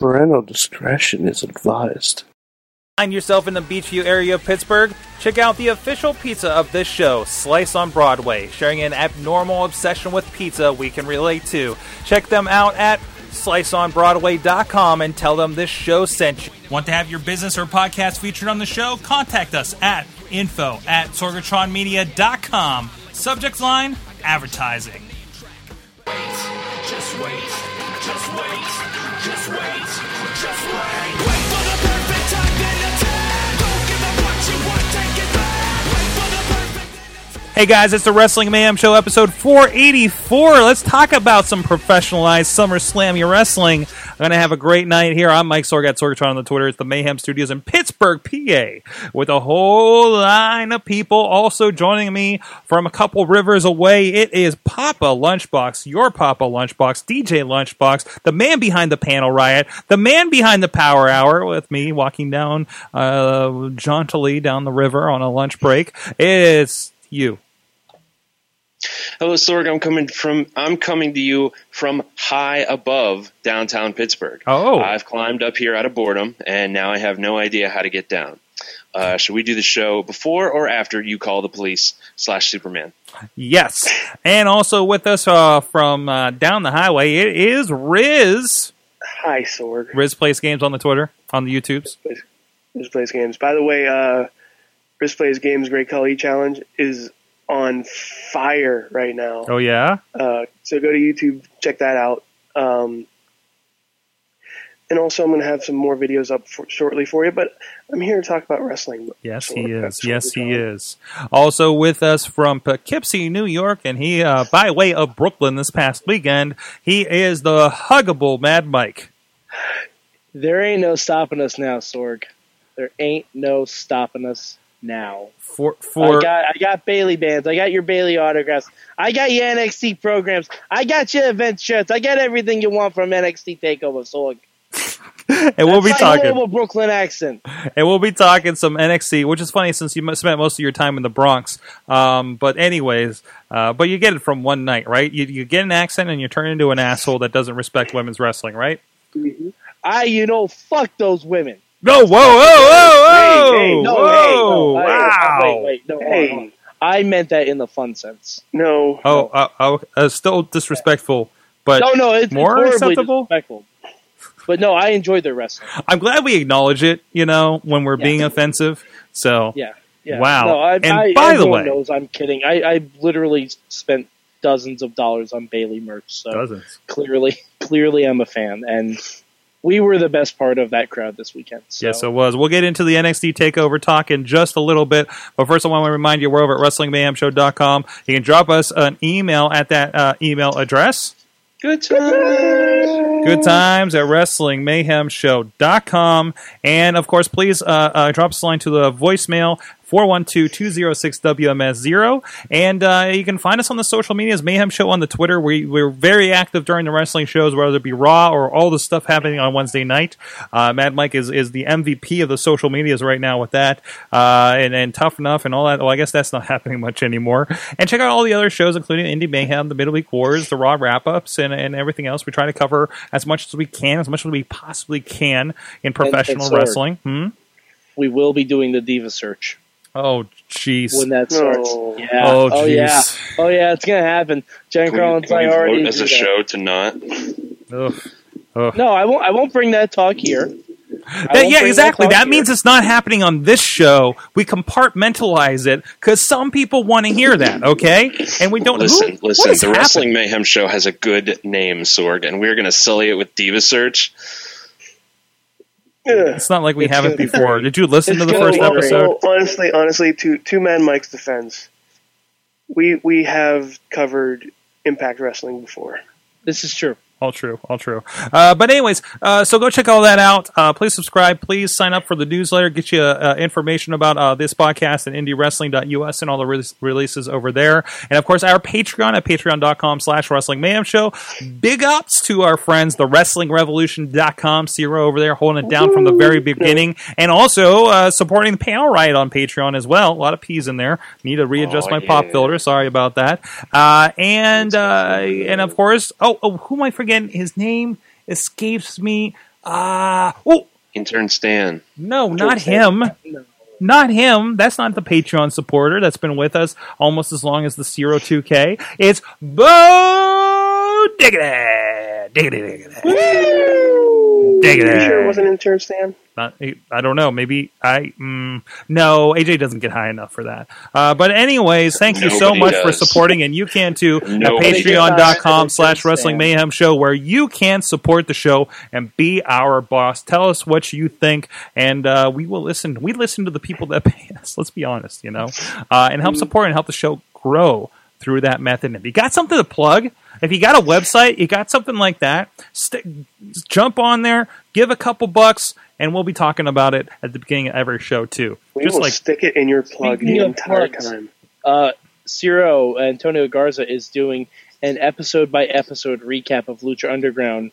Parental discretion is advised. Find yourself in the Beechview area of Pittsburgh? Check out the official pizza of this show, Slice on Broadway, sharing an abnormal obsession with pizza we can relate to. Check them out at sliceonbroadway.com and tell them this show sent you. Want to have your business or podcast featured on the show? Contact us at info at sorgatronmedia.com. Subject line, advertising. Just wait, Hey guys, it's the Wrestling Mayhem Show, episode 484. Let's talk about some professionalized SummerSlam wrestling. I'm going to have a great night here. I'm Mike Sorg at Sorgatron on the Twitter. It's the Mayhem Studios in Pittsburgh, PA, with a whole line of people also joining me from a couple rivers away. It is Papa Lunchbox, your Papa Lunchbox, DJ Lunchbox, the man behind the panel riot, the man behind the power hour with me walking down uh, jauntily down the river on a lunch break. It's you. Hello, Sorg. I'm coming from. I'm coming to you from high above downtown Pittsburgh. Oh. I've climbed up here out of boredom, and now I have no idea how to get down. Uh, should we do the show before or after you call the police slash Superman? Yes. And also with us uh, from uh, down the highway, it is Rizz. Hi, Sorg. Rizz Plays Games on the Twitter, on the YouTubes. Rizz Plays Games. By the way, Rizz Plays Games Great Khali Challenge is on fire right now. Oh, yeah? Uh, so go to YouTube, check that out. Um, and also, I'm going to have some more videos up for, shortly for you. But I'm here to talk about wrestling. Yes, So he is. Yes, he doing. is. Also with us from Poughkeepsie, New York, and he, uh, by way of Brooklyn this past weekend, he is the huggable Mad Mike. There ain't no stopping us now, Sorg. There ain't no stopping us now. For, for I got I got Bayley bands. I got your Bayley autographs. I got your NXT programs. I got your event shirts. I got everything you want from NXT Takeover, Sorg. and we'll be talking. horrible Brooklyn accent. and we'll be talking some NXT, which is funny since you spent most of your time in the Bronx. Um, but anyways, uh, but you get it from one night, right? You, you get an accent and you turn into an asshole that doesn't respect women's wrestling, right? I, you know, fuck those women. No, whoa, whoa, whoa, whoa, Hey, hey, No, whoa, hey, no, I- wow. Wait, wait, no, hold on, Hey. hold on. I meant that in the fun sense. No. Oh, uh, oh, uh, still disrespectful, but No, no, it's more horribly acceptable? disrespectful. But no, I enjoyed their wrestling. I'm glad we acknowledge it. You know, when we're Yeah. being offensive. So Yeah. Yeah. Wow. No, I, And I, by the everyone way- knows I'm kidding. I, I literally spent dozens of dollars on Bayley merch, so dozens. clearly, clearly, I'm a fan, and we were the best part of that crowd this weekend. So. Yes, it was. We'll get into the NXT TakeOver talk in just a little bit. But first, I want to remind you we're over at WrestlingMayhemShow.com. You can drop us an email at that uh, email address. Good times. Good times at WrestlingMayhemShow.com. And of course, please uh, uh, drop us a line to the voicemail 412-206-WMS0. And uh, you can find us on the social medias, Mayhem Show on the Twitter. We, we're very active during the wrestling shows, whether it be Raw or all the stuff happening on Wednesday night. Uh, Mad Mike is, is the MVP of the social medias right now with that. Uh, and, and Tough Enough and all that. Well, I guess that's not happening much anymore. And check out all the other shows, including Indie Mayhem, the Midweek Wars, the Raw Wrap-Ups, and, and everything else. We try to cover as much as we can, as much as we possibly can in professional and Sorg. wrestling. Hmm? we will be doing the diva search Oh, jeez. when that starts. No. Yeah. Oh, Oh, yeah. Oh yeah. It's gonna happen. Jen Can we, Carlin's can we like already vote as a that. show to not? Ugh. No, I won't. I won't bring that talk here. That- yeah, exactly. talk That means it's not happening on this show. We compartmentalize it because some people want to hear that, okay? And we don't. Listen, who, listen. The happening? Wrestling Mayhem Show has a good name, Sorg, and we're going to sully it with Diva Search. Yeah. It's not like we It's haven't before. Did you listen to the first be episode? Well, honestly, honestly, to to Mad Mike's defense, we we have covered Impact Wrestling before. This is true. All true, all true. Uh, but anyways, uh, so go check all that out. Uh, please subscribe. Please sign up for the newsletter. Get you uh, information about uh, this podcast at indiewrestling.us and all the re- releases over there. And of course, our Patreon at patreon.com slash wrestling mayhem show. Big ups to our friends, the wrestlingrevolution.com. Zero over there holding it down from the very beginning. And also uh, supporting the panel riot on Patreon as well. A lot of P's in there. Need to readjust Oh, my pop filter. Sorry about that. Uh, and uh, and of course, oh, oh, who am I forgetting? His name escapes me. Ah, oh Intern Stan. no, not Stan. him. No. Not him. That's not the Patreon supporter that's been with us almost as long as the Zero 2K. It's Bo Diggity. Diggity, diggity. Diggity. You sure it wasn't intern Stan? Not, I don't know. Maybe I. Mm, no, AJ doesn't get high enough for that. Uh, but anyways, thank you so Nobody much for supporting, and you can too at Nobody patreon.com does. slash wrestling mayhem show where you can support the show and be our boss. Tell us what you think, and uh, we will listen. We listen to the people that pay us. Let's be honest, you know, uh, and help support and help the show grow through that method. If you got something to plug, if you got a website, you got something like that, st- jump on there, give a couple bucks, and we'll be talking about it at the beginning of every show too. We Just will like stick it in your plug Speaking the entire plugs. time. uh, Ciro Antonio Garza is doing an episode by episode recap of Lucha Underground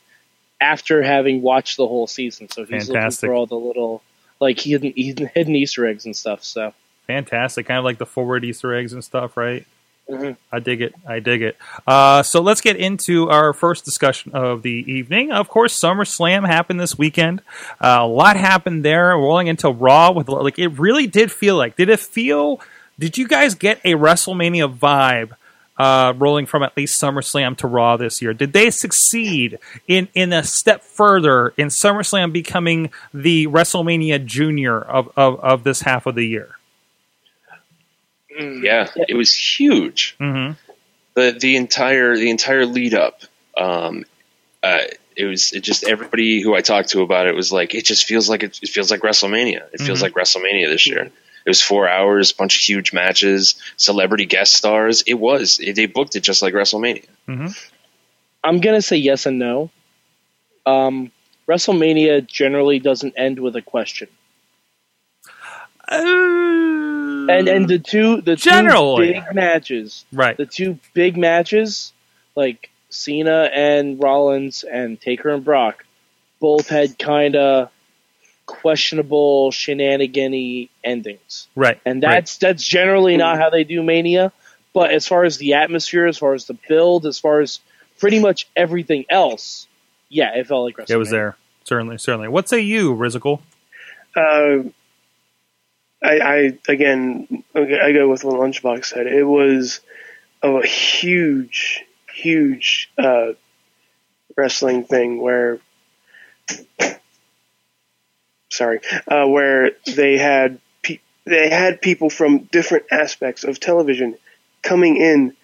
after having watched the whole season. So he's Fantastic. looking for all the little like hidden, hidden hidden Easter eggs and stuff. So fantastic, kind of like the forward Easter eggs and stuff, right? Mhm. I dig it. I dig it. Uh, so let's get into our first discussion of the evening. Of course, SummerSlam happened this weekend. Uh, a lot happened there. Rolling into Raw with like it really did feel like. Did it feel? Did you guys get a WrestleMania vibe? Uh, rolling from at least SummerSlam to Raw this year, did they succeed in in a step further in SummerSlam becoming the WrestleMania Junior of, of, of this half of the year? Yeah, it was huge. hmm the the entire the entire lead up um uh it was it just everybody who I talked to about it was like it just feels like it, it feels like WrestleMania. It feels Mhm. like WrestleMania this year. It was four hours, bunch of huge matches, celebrity guest stars. It was it, they booked it just like WrestleMania. hmm I'm gonna say yes and no. Um, WrestleMania generally doesn't end with a question, and and the two the Generally. two big matches, right. the two big matches, like Cena and Rollins and Taker and Brock, both had kind of questionable shenanigan endings, Right. and right. that's that's generally not how they do Mania. But as far as the atmosphere, as far as the build, as far as pretty much everything else, yeah, it felt like WrestleMania. it was there. Certainly, certainly. What say you, Rizical? Uh, I, I again, I go with what Lunchbox said. It was a huge, huge uh, wrestling thing where, sorry, uh, where they had pe- they had people from different aspects of television coming in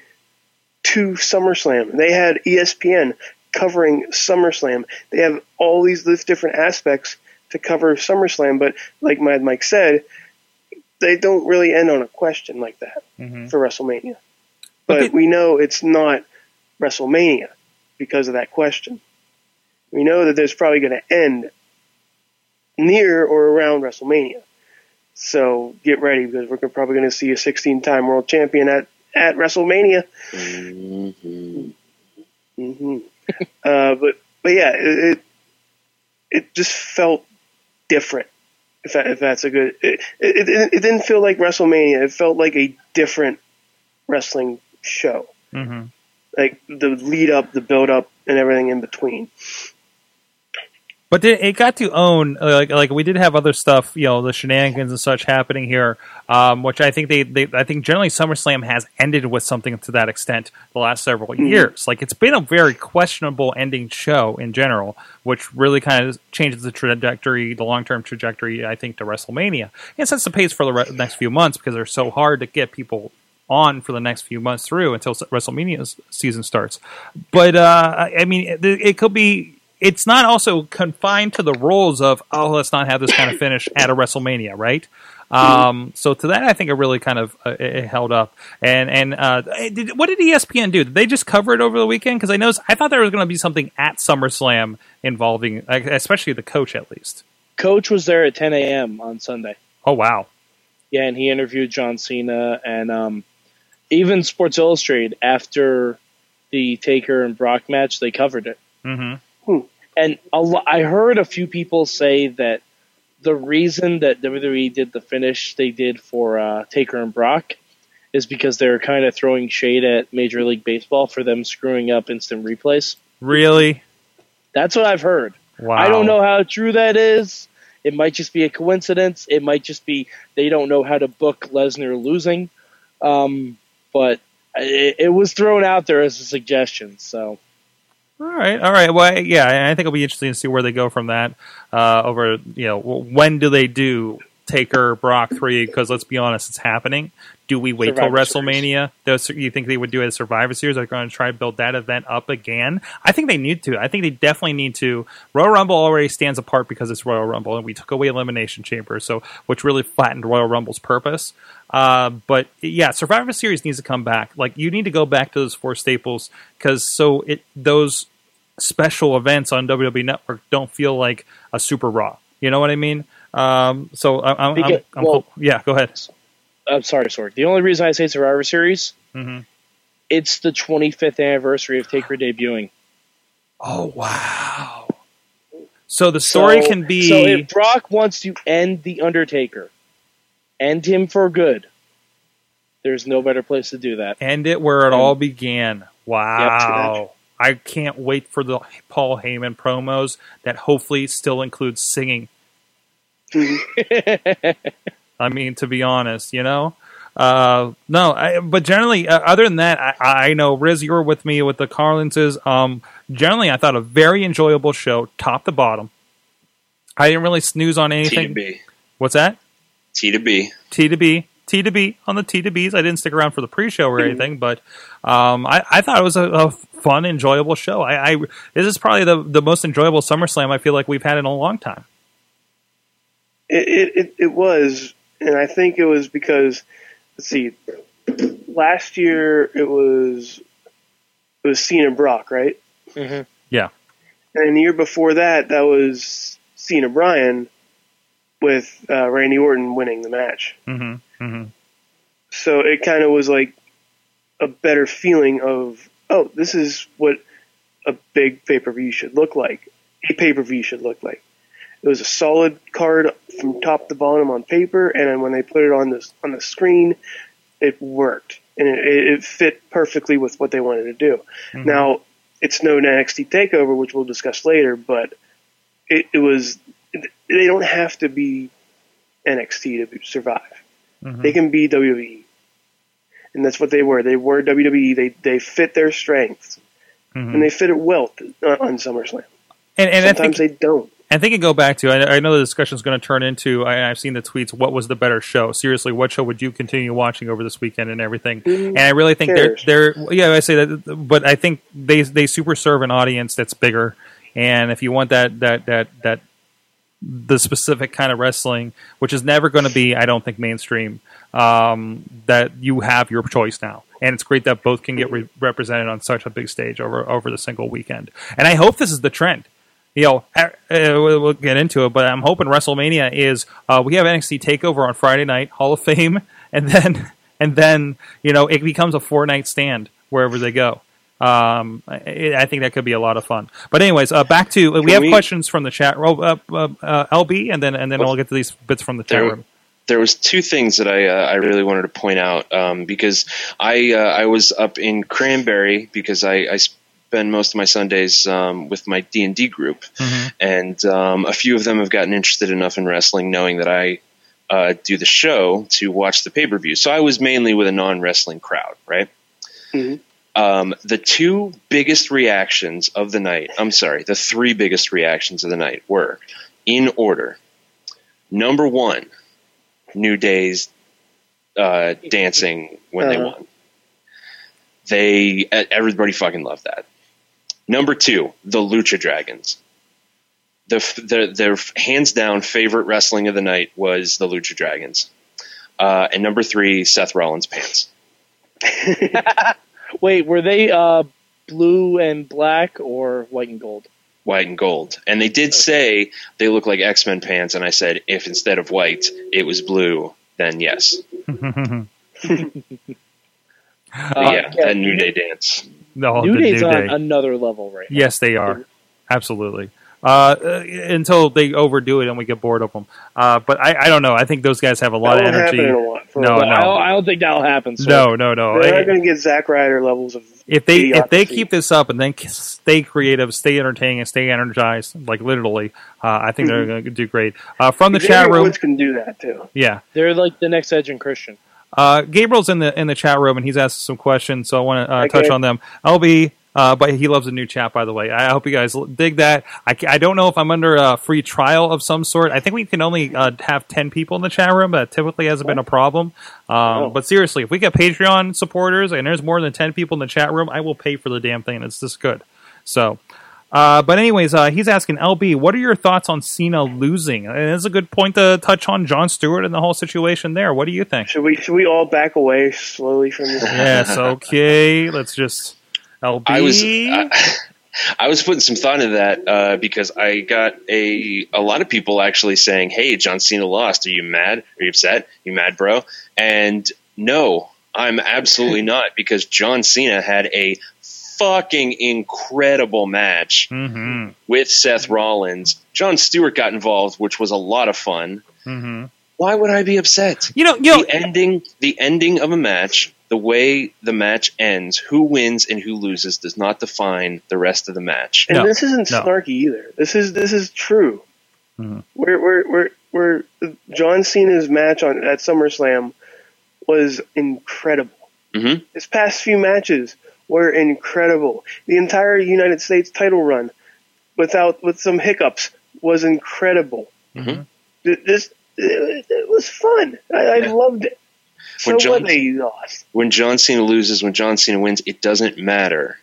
to SummerSlam. They had ESPN covering SummerSlam. They have all these different aspects to cover SummerSlam, but like Mad Mike said, they don't really end on a question like that Mm-hmm. for WrestleMania. But But they- we know it's not WrestleMania because of that question. We know that there's probably going to end near or around WrestleMania. So get ready because we're probably going to see a 16-time world champion at at WrestleMania. Mm-hmm. hmm uh, but but yeah, it, it it just felt different. If that, if that's a good, it, it it it didn't feel like WrestleMania. It felt like a different wrestling show. Mm-hmm. Like the lead up, the build up, and everything in between. But it got to own uh, like like we did have other stuff, you know, the shenanigans and such happening here, um, which I think they, they I think generally SummerSlam has ended with something to that extent the last several years. Like it's been a very questionable ending show in general, which really kind of changes the trajectory, the long term trajectory, I think, to WrestleMania. And sets the pace for the re- next few months because they're so hard to get people on for the next few months through until WrestleMania season starts. But uh, I I mean, it, it could be. It's not also confined to the rules of oh, let's not have this kind of finish at a WrestleMania, right? Um, so to that, I think it really kind of uh, it held up. And and uh, did, what did ESPN do? Did they just cover it over the weekend? Because I know I thought there was going to be something at SummerSlam involving, especially the coach, at least. Coach was there at 10 a.m. on Sunday. Oh wow, Yeah, and he interviewed John Cena and um, even Sports Illustrated after the Taker and Brock match. They covered it, hmm and a lo- I heard a few people say that the reason that WWE did the finish they did for uh, Taker and Brock is because they're kind of throwing shade at Major League Baseball for them screwing up instant replays. really? That's what I've heard. Wow. I don't know how true that is. It might just be a coincidence. It might just be they don't know how to book Lesnar losing. Um, but it, it was thrown out there as a suggestion. So All right, all right. Well, yeah, I think it'll be interesting to see where they go from that. Uh, over, you know, when do they do Taker Brock three? Because let's be honest, it's happening. Do we wait Survivor till WrestleMania? Does you think they would do it as Survivor Series? Are they going to try to build that event up again? I think they need to. I think they definitely need to. Royal Rumble already stands apart because it's Royal Rumble, and we took away Elimination Chamber, so which really flattened Royal Rumble's purpose. Uh, but yeah, Survivor Series needs to come back. Like you need to go back to those four staples because so it those special events on WWE Network don't feel like a Super Raw. You know what I mean? Um, so I, I'm, I'm, I'm well- yeah. Go ahead. I'm sorry, Sorg. The only reason I say Survivor Series, Mhm. it's the 25th anniversary of Taker debuting. Oh wow! So the story So- can be So if Brock wants to end the Undertaker, end him for good, there's no better place to do that. end it where it all began. Wow! match. I can't wait for the Paul Heyman promos that hopefully still includes singing. I mean, to be honest, you know. Uh, no, I, but generally, uh, other than that, I, I know Rizz, you were with me with the Carlinses. Um, generally, I thought a very enjoyable show, top to bottom. I didn't really snooze on T to anything. B. What's that? T to B. T to B, T to B on the T to Bs. I didn't stick around for the pre-show or anything, but um, I, I thought it was a, a fun, enjoyable show. I, I this is probably the the most enjoyable SummerSlam I feel like we've had in a long time. It, it, it, it was, and I think it was because, let's see, last year it was it was Cena Brock, right? Mhm. Yeah. And the year before that, that was Cena Bryan with uh, Randy Orton winning the match. Mm-hmm. Mm-hmm. So it kind of was like a better feeling of, oh, this is what a big pay per view should look like. A pay per view should look like. It was a solid card from top to bottom on paper, and then when they put it on the on the screen, it worked and it, it fit perfectly with what they wanted to do. Now it's no NXT Takeover, which we'll discuss later, but it, it was. They don't have to be NXT to survive. They can be WWE, and that's what they were. They were WWE. They they fit their strengths, and they fit it well uh, on SummerSlam. And, and I Sometimes think they don't. I think it go back to I, I know the discussion is going to turn into I, I've seen the tweets. What was the better show? Seriously, what show would you continue watching over this weekend and everything? And I really think they're they're yeah I say that, but I think they they super serve an audience that's bigger. And if you want that that that that the specific kind of wrestling, which is never going to be, I don't think, mainstream. Um, that you have your choice now, and it's great that both can get re- represented on such a big stage over over the single weekend. And I hope this is the trend. You know, uh, uh, we'll get into it, but I'm hoping WrestleMania is uh, we have NXT Takeover on Friday night, Hall of Fame, and then and then you know it becomes a four night stand wherever they go. Um, I, I think that could be a lot of fun. But anyways, uh, back to we have we- questions from the chat. Oh, uh, uh, uh, LB, and then and then we'll get to these bits from the chat There- room. there was two things that I uh, I really wanted to point out um, because I uh, I was up in Cranberry because I, I spend most of my Sundays um, with my D and D group, and um, a few of them have gotten interested enough in wrestling, knowing that I uh, do the show to watch the pay per view. So I was mainly with a non wrestling crowd, right? Um, the two biggest reactions of the night, I'm sorry, the three biggest reactions of the night were in order. Number one, New Day's uh, dancing when they Uh-huh. won. They everybody fucking loved that. Number two, the Lucha Dragons. The, the their hands down favorite wrestling of the night was the Lucha Dragons. Uh, and number three, Seth Rollins pants. Wait, were they uh, blue and black or white and gold? white and gold. And they did say they look like X Men pants, and I said if instead of white it was blue, then yes. Uh, yeah, that New Day dance. No, New the Day's New on another level right now. Yes, they are. Absolutely. uh, uh, until they overdo it and we get bored of them. Uh, but I, I don't know. I think those guys have a lot That of energy. in a while. For No. I, don't, I don't think that'll happen. So. No, no, no. They're not going to get Zack Ryder levels of. if they if they keep this up and then stay creative, stay entertaining, and stay energized, like literally, uh, I think they're going to do great. Uh, from the Xavier chat room, Woods can do that too. yeah. They're like the next Edge and Christian. Uh, Gabriel's in the in the chat room and he's asked some questions, so I want to uh, touch on them. LB, uh, but he loves a new chat, by the way. I hope you guys dig that. I, I don't know if I'm under a free trial of some sort. I think we can only uh, have ten people in the chat room. That typically hasn't been a problem. Um, Oh. But seriously, if we get Patreon supporters and there's more than ten people in the chat room, I will pay for the damn thing. It's this good. So. Uh, but anyways, uh, he's asking LB, what are your thoughts on Cena losing? And it's a good point to touch on Jon Stewart and the whole situation there. What do you think? Should we? Should we all back away slowly from this? Yes, okay. Let's just LB. I was I, I was putting some thought into that uh, because I got a a lot of people actually saying, "Hey, John Cena lost. Are you mad? Are you upset? you mad, bro?" And no, I'm absolutely not because John Cena had a fucking incredible match hmm with Seth Rollins. Jon Stewart got involved, which was a lot of fun. hmm Why would I be upset? You know, you know, the ending the ending of a match the way the match ends who wins and who loses does not define the rest of the match And No, this isn't no. snarky either. This is this is true. Mhm. Where where where where John Cena's match on at SummerSlam was incredible. Mhm. His past few matches were incredible. The entire United States title run, without with some hiccups, was incredible. Mhm. This it, it was fun. I, I Yeah. loved it. So When John- what they lost. when John Cena loses when John Cena wins it doesn't matter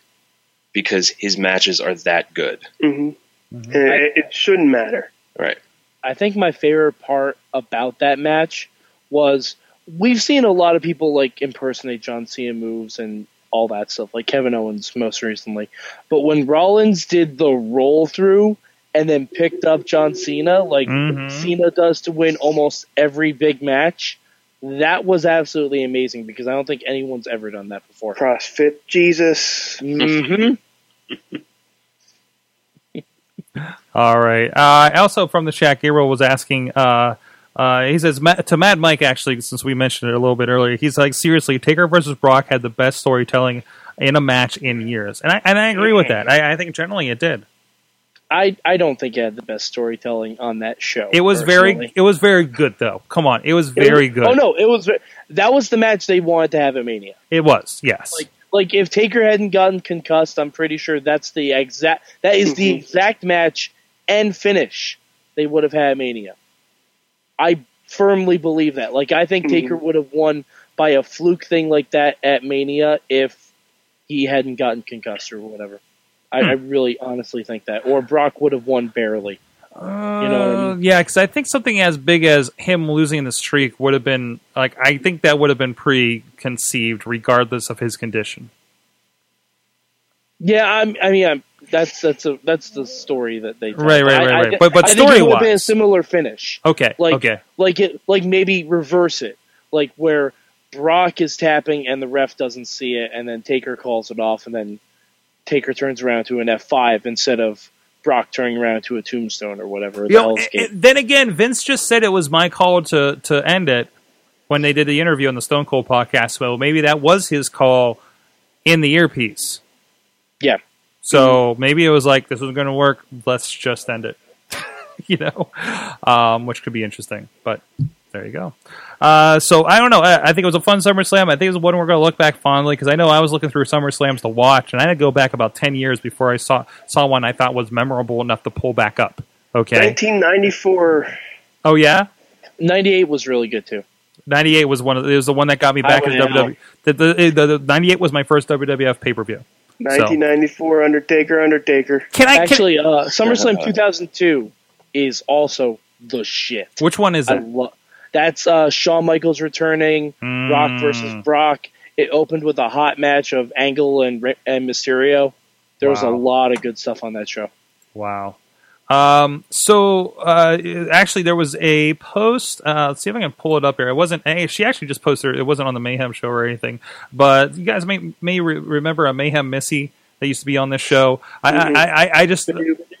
because his matches are that good hmm And it, it shouldn't matter. right I think my favorite part about that match was we've seen a lot of people like impersonate John Cena moves and all that stuff, like Kevin Owens most recently. But when Rollins did the roll through and then picked up John Cena, like Mhm. Cena does to win almost every big match, that was absolutely amazing because I don't think anyone's ever done that before. CrossFit Jesus. hmm all right. Uh, also from the chat, Gabriel was asking. Uh, uh, he says to Mad Mike actually, since we mentioned it a little bit earlier. He's like, seriously, Taker versus Brock had the best storytelling in a match in years, and I and I agree with that. I, I think generally it did. I, I don't think it had the best storytelling on that show. It was personally. very it was very good though. Come on, it was It very was- good. Oh no, it was that was the match they wanted to have at Mania. it was. Yes. Like like if Taker hadn't gotten concussed, I'm pretty sure that's the exact that is the Mhm. exact match and finish they would have had at Mania. I firmly believe that. Like I think Mhm. Taker would have won by a fluke thing like that at Mania if he hadn't gotten concussed or whatever. I, I really honestly think that. Or Brock would have won barely. Uh, know what I mean? Yeah, because I think something as big as him losing the streak would have been like I think that would have been preconceived, regardless of his condition. Yeah, I'm, I mean, I'm, that's that's a that's the story that they tell. Right, right, I- right, I right. thi- But- but I think it would have been a similar finish. Okay, Like, okay, like it, like maybe reverse it, like where Brock is tapping and the ref doesn't see it, and then Taker calls it off, and then Taker turns around to an F five instead of Brock turning around to a tombstone or whatever. the know, it- it- then again, Vince just said it was my call to to end it when they did the interview on the Stone Cold podcast. So maybe that was his call in the earpiece. Yeah. So maybe it was like this was going to work. Let's just end it. you know, um, which could be interesting. But there you go. Uh, so I don't know. I, I think it was a fun SummerSlam. I think it was one we're going to look back fondly because I know I was looking through SummerSlams to watch, and I had to go back about ten years before I saw saw one I thought was memorable enough to pull back up. Okay. 1994. Oh yeah. Ninety eight was really good too. 98 was one of it was the one that got me back I into would know. WWE. The, the, the, the 98 was my first WWF pay per view. 1994 Undertaker. Undertaker. Can I? Can, Actually, uh, SummerSlam two thousand two is also the shit. which one is I it? love that's uh, Shawn Michaels returning, Brock Mm. versus Brock. It opened with a hot match of Angle and Ri- and Mysterio. There was a lot of good stuff on that show. Wow. Um, so uh, actually, there was a post. Uh, let's see if I can pull it up here. It wasn't. A, She actually just posted. it. It wasn't on the Mayhem show or anything. But you guys may may re- remember a Mayhem Missy that used to be on this show. I. I, I, I just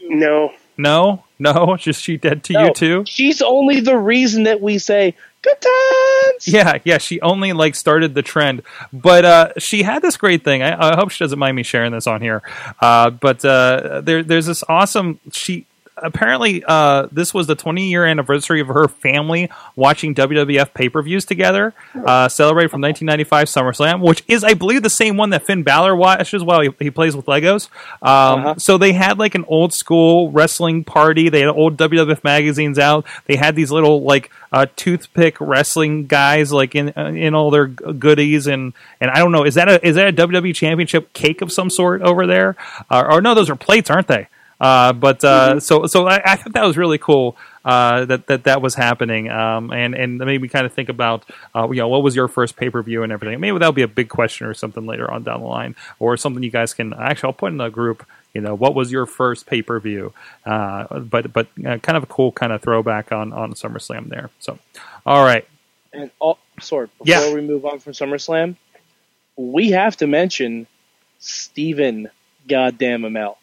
No, No, no. Is she dead to No, you too? She's only the reason that we say good times. Yeah, yeah. She only like started the trend, but uh, she had this great thing. I, I hope she doesn't mind me sharing this on here. Uh, but uh, there, there's this awesome. She apparently uh, this was the 20 year anniversary of her family watching WWF pay per views together, uh, celebrated from 1995 SummerSlam, which is I believe the same one that Finn Balor watches while he, he plays with Legos. Um, Uh-huh. So they had like an old school wrestling party. They had old WWF magazines out. They had these little like uh, toothpick wrestling guys like in in all their goodies and and I don't know is that a is that a WWE Championship cake of some sort over there? Uh, or no, those are plates, aren't they? Uh, but uh, so so I, I thought that was really cool uh, that that that was happening, um, and and made me kind of think about uh, you know what was your first pay per view and everything. Maybe that'll be a big question or something later on down the line, or something you guys can actually I'll put in the group. You know what was your first pay per view? Uh, but but uh, kind of a cool kind of throwback on on SummerSlam there. So all right, And all, sorry, before Yeah. we move on from SummerSlam, we have to mention Stephen Goddamn Amell.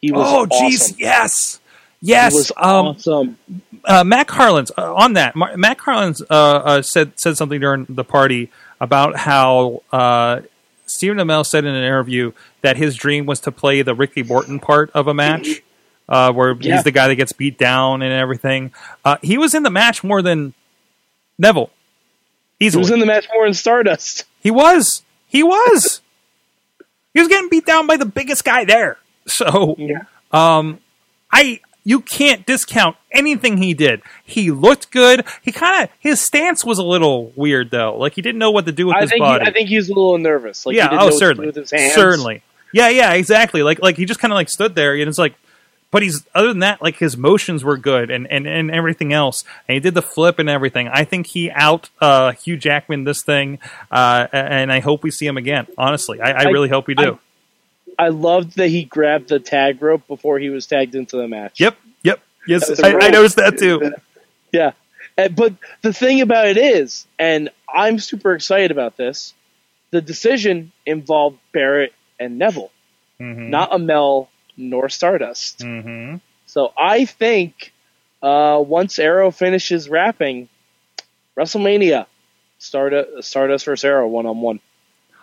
He was oh jeez, awesome. yes. Yes, um, awesome. uh, Matt Carlins uh, on that. Mar- Matt Carlins uh, uh, said said something during the party about how uh, Stephen Amell said in an interview that his dream was to play the Ricky Morton part of a match, uh, where Yeah. he's the guy that gets beat down and everything. Uh, he was in the match more than Neville. He was in the match more in Stardust. he was. He was. he was getting beat down by the biggest guy there. So Yeah. I you can't discount anything he did. He looked good. He kind of his stance was a little weird though. Like he didn't know what to do with I his think he, body. I think he was a little nervous. Like he yeah. didn't Oh, know what to do certainly. with his hands. Certainly. Yeah. Yeah. Exactly. Like like he just kind of like stood there and it's like. But he's other than that, like his motions were good and, and, and everything else. And he did the flip and everything. I think he out uh, Hugh Jackman this thing, uh, and I hope we see him again. Honestly, I, I, I- really hope we do. I loved that he grabbed the tag rope before he was tagged into the match. yep. Yep. Yes, I, I noticed that too. Yeah. And- but the thing about it is, and I'm super excited about this, the decision involved Barrett and Neville, Mm-hmm. not Amell nor Stardust. hmm So I think uh, once Arrow finishes rapping, WrestleMania, Stardust, Stardust versus Arrow one on one.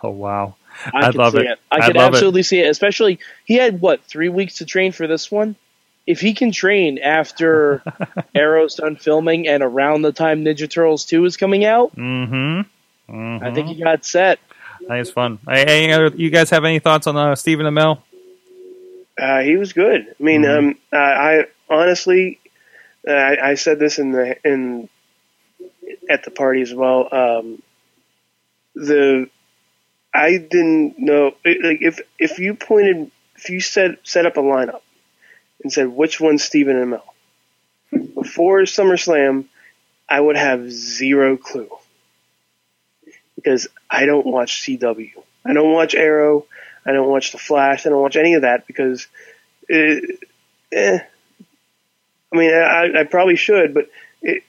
Oh wow. I I'd love see it. it. I I'd could love it. absolutely see it. Especially he had what three weeks to train for this one. If he can train after Arrow's done filming and around the time Ninja Turtles two is coming out, Mm-hmm. mm I think he got set. I think it's fun. Hey, any other, you guys have any thoughts on uh, Stephen Amell? Uh, he was good. I mean, Mhm. um, I, I honestly, uh, I, I said this in the in at the party as well. Um, the I didn't know like if if you pointed if you set set up a lineup and said which one's Stephen Amell before SummerSlam, I would have zero clue because I don't watch CW. I don't watch Arrow. I don't watch The Flash. I don't watch any of that because, it, eh. I mean, I, I probably should, but it,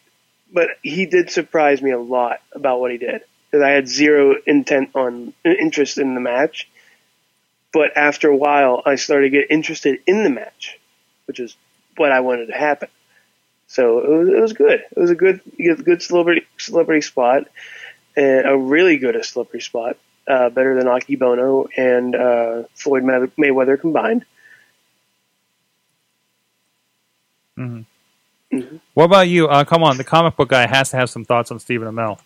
but he did surprise me a lot about what he did because I had zero intent on interest in the match. But after a while, I started to get interested in the match, which is what I wanted to happen. So it was, it was good. It was a good, good celebrity celebrity spot, and a really good celebrity spot uh, better than Aki Bono and uh, Floyd Mayweather combined. What about you? Uh, come on, the comic book guy has to have some thoughts on Stephen Amell,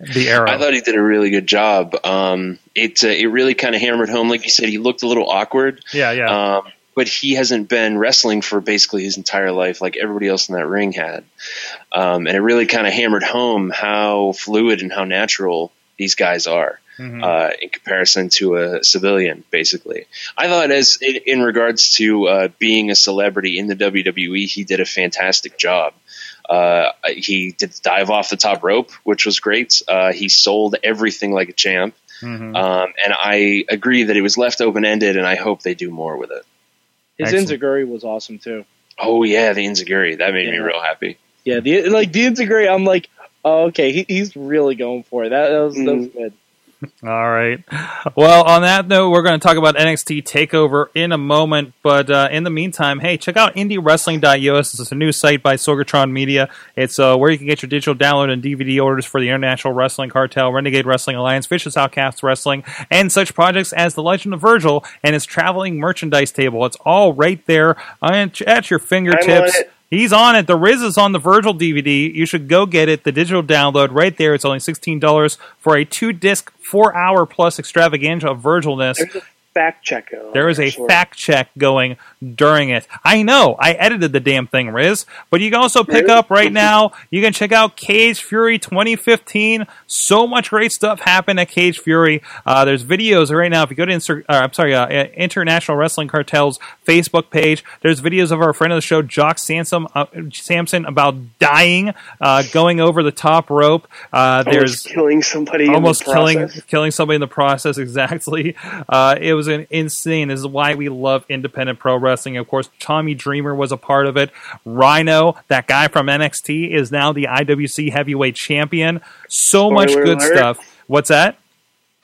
the Arrow. I thought he did a really good job. Um, it uh, it really kind of hammered home, like you said, he looked a little awkward. yeah, yeah. Um, but he hasn't been wrestling for basically his entire life, like everybody else in that ring had. Um, and it really kind of hammered home how fluid and how natural these guys are. Mhm. Uh, in comparison to a civilian, basically, I thought as in, in regards to uh, being a celebrity in the WWE, he did a fantastic job. Uh, he did the dive off the top rope, which was great. Uh, he sold everything like a champ, Mhm. um, and I agree that it was left open ended, and I hope they do more with it. His Excellent. Enzuigiri was awesome too. Oh yeah, the Enzuigiri that made me real happy. Yeah, the like the Enzuigiri, I'm like, oh, okay, he, he's really going for it. That, that was that was Mhm. good. All right. Well, on that note, we're going to talk about NXT Takeover in a moment. But uh, in the meantime, hey, check out IndieWrestling.us. This is a new site by Sorgatron Media. It's uh, where you can get your digital download and DVD orders for the International Wrestling Cartel, Renegade Wrestling Alliance, Vicious Outcasts Wrestling, and such projects as The Legend of Virgil and his traveling merchandise table. It's all right there at your fingertips. He's on it. The Rizz is on the Virgil DVD. You should go get it. The digital download right there. It's only sixteen dollars for a two disc, four hour plus extravaganza of Virgilness. There's a fact check. There is a sure. fact check going during it. I know. I edited the damn thing, Rizz. But you can also pick up right now. You can check out Cage Fury 2015. So much great stuff happened at Cage Fury. Uh, there's videos right now. If you go to Insta- uh, I'm sorry, uh, International Wrestling Cartel's Facebook page, there's videos of our friend of the show, Jock Sansom, uh, Samson, about dying, uh, going over the top rope. Uh, Almost there's killing somebody. almost in the killing killing somebody in the process exactly uh, it was an insane this is why we love independent pro wrestling. Of course tommy dreamer was a part of it. Rhino that guy from nxt is now the iwc heavyweight champion. So much good alert. stuff. What's that?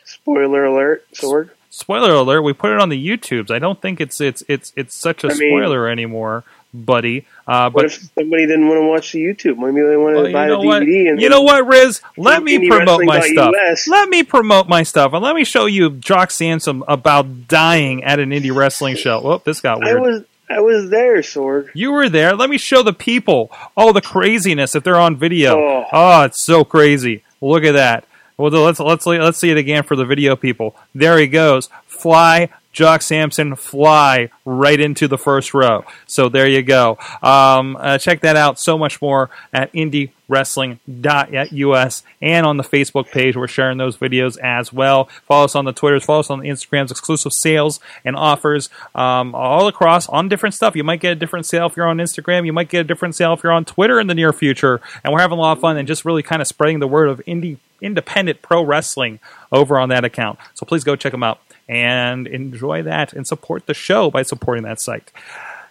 Spoiler alert, Sorg. spoiler alert we put it on the youtubes. I don't think it's it's it's it's such a I mean- spoiler anymore buddy uh, What but if somebody didn't want to watch the YouTube? Maybe they wanted Well, to buy you know the what? DVD. And You know what, Rizz? Let me promote my stuff. US. Let me promote my stuff, and let me show you Jock Sansom about dying at an indie wrestling show. Whoop, this got weird. I was I was there, Sorg. you were there. Let me show the people. Oh, the craziness if they're on video. Oh. Oh, it's so crazy. Look at that. Well, let's let's let's see it again for the video people. There he goes. Fly. Jock Samson fly right into the first row. So there you go. Um, uh, check that out. So much more at indiewrestling.us and on the Facebook page. We're sharing those videos as well. Follow us on the Twitters, follow us on the Instagrams, exclusive sales and offers um, all across on different stuff. You might get a different sale if you're on Instagram. You might get a different sale if you're on Twitter in the near future. And we're having a lot of fun and just really kind of spreading the word of indie independent pro wrestling over on that account. So please go check them out and enjoy that and support the show by supporting that site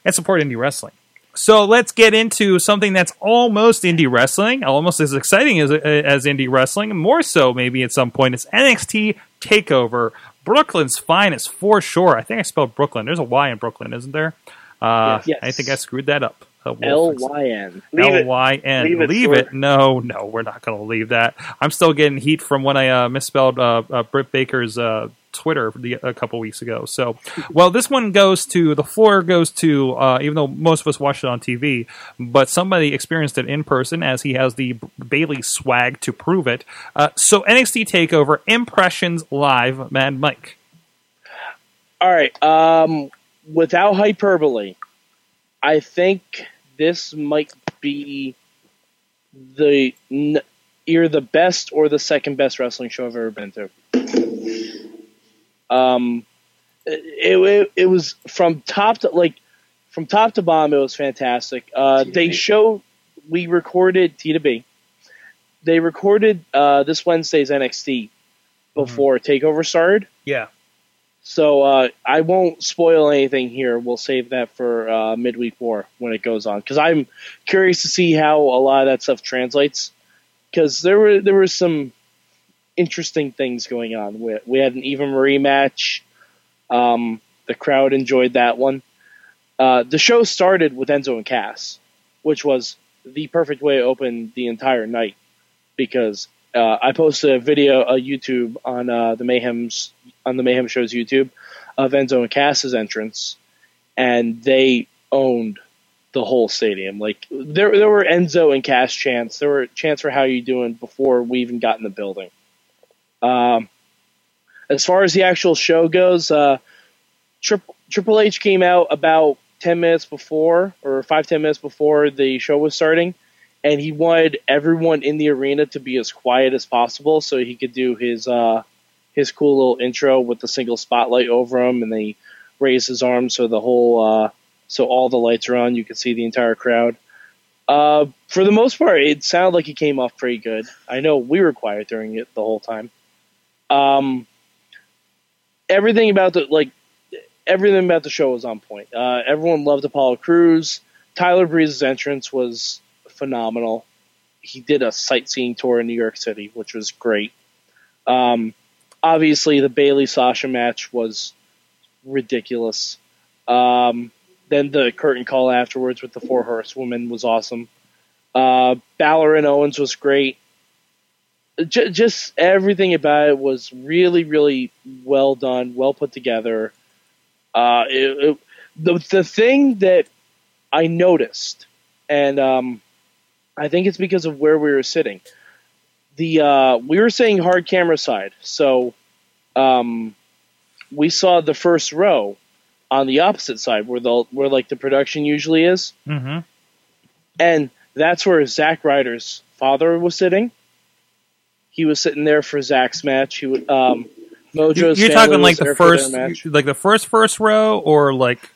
and support indie wrestling. So let's get into something that's almost indie wrestling, almost as exciting as as indie wrestling, more so maybe at some point. It's NXT Takeover, Brooklyn's finest for sure. I think I spelled Brooklyn. There's a Y in Brooklyn, isn't there? Uh, Yes. I think I screwed that up. L it. Leave it. Leave it, it. No, no, we're not going to leave that. I'm still getting heat from when I uh, misspelled uh, uh, Britt Baker's uh, Twitter the, a couple weeks ago. So, well, this one goes to the floor goes to uh, even though most of us watched it on TV, but somebody experienced it in person as he has the Bayley swag to prove it. Uh, so NXT Takeover impressions live, Mad Mike. All right. Um, without hyperbole, I think this might be the either the best or the second best wrestling show I've ever been to. Um, it, it, it was from top to like from top to bottom. It was fantastic. Uh, they show we recorded T to B. They recorded uh, this Wednesday's NXT before Takeover started. Yeah. So uh, I won't spoil anything here. We'll save that for uh, midweek war when it goes on because I'm curious to see how a lot of that stuff translates. Because there were there were some interesting things going on. We, we had an even rematch. Um, the crowd enjoyed that one. Uh, the show started with Enzo and Cass, which was the perfect way to open the entire night because uh, I posted a video, a YouTube on uh, the Mayhem's on the Mayhem Show's YouTube of Enzo and Cass's entrance, and they owned the whole stadium. Like there, there were Enzo and Cass chants. There were chants for "How you doing?" before we even got in the building. Um, as far as the actual show goes, uh, Triple, Triple H came out about ten minutes before, or 5 10 minutes before the show was starting, and he wanted everyone in the arena to be as quiet as possible so he could do his uh, his cool little intro with the single spotlight over him, and then he raised his arm so the whole uh, so all the lights are on. You could see the entire crowd. Uh, for the most part, it sounded like he came off pretty good. I know we were quiet during it the whole time. Um, everything about the like everything about the show was on point. Uh, everyone loved Apollo Crews. Tyler Breeze's entrance was phenomenal. He did a sightseeing tour in New York City, which was great. Um, obviously the Bayley Sasha match was ridiculous. Um, then the curtain call afterwards with the four horsewomen was awesome. Uh, Balor and Owens was great. J- just everything about it was really, really well done, well put together. Uh, it, it, the the thing that I noticed, and um, I think it's because of where we were sitting. The uh, we were saying hard camera side, so um, we saw the first row on the opposite side where the where like the production usually is, Mm-hmm. and that's where Zack Ryder's father was sitting. He was sitting there for Zach's match. He would um, Mojo's You're talking like the there for their first, like the first first row, or like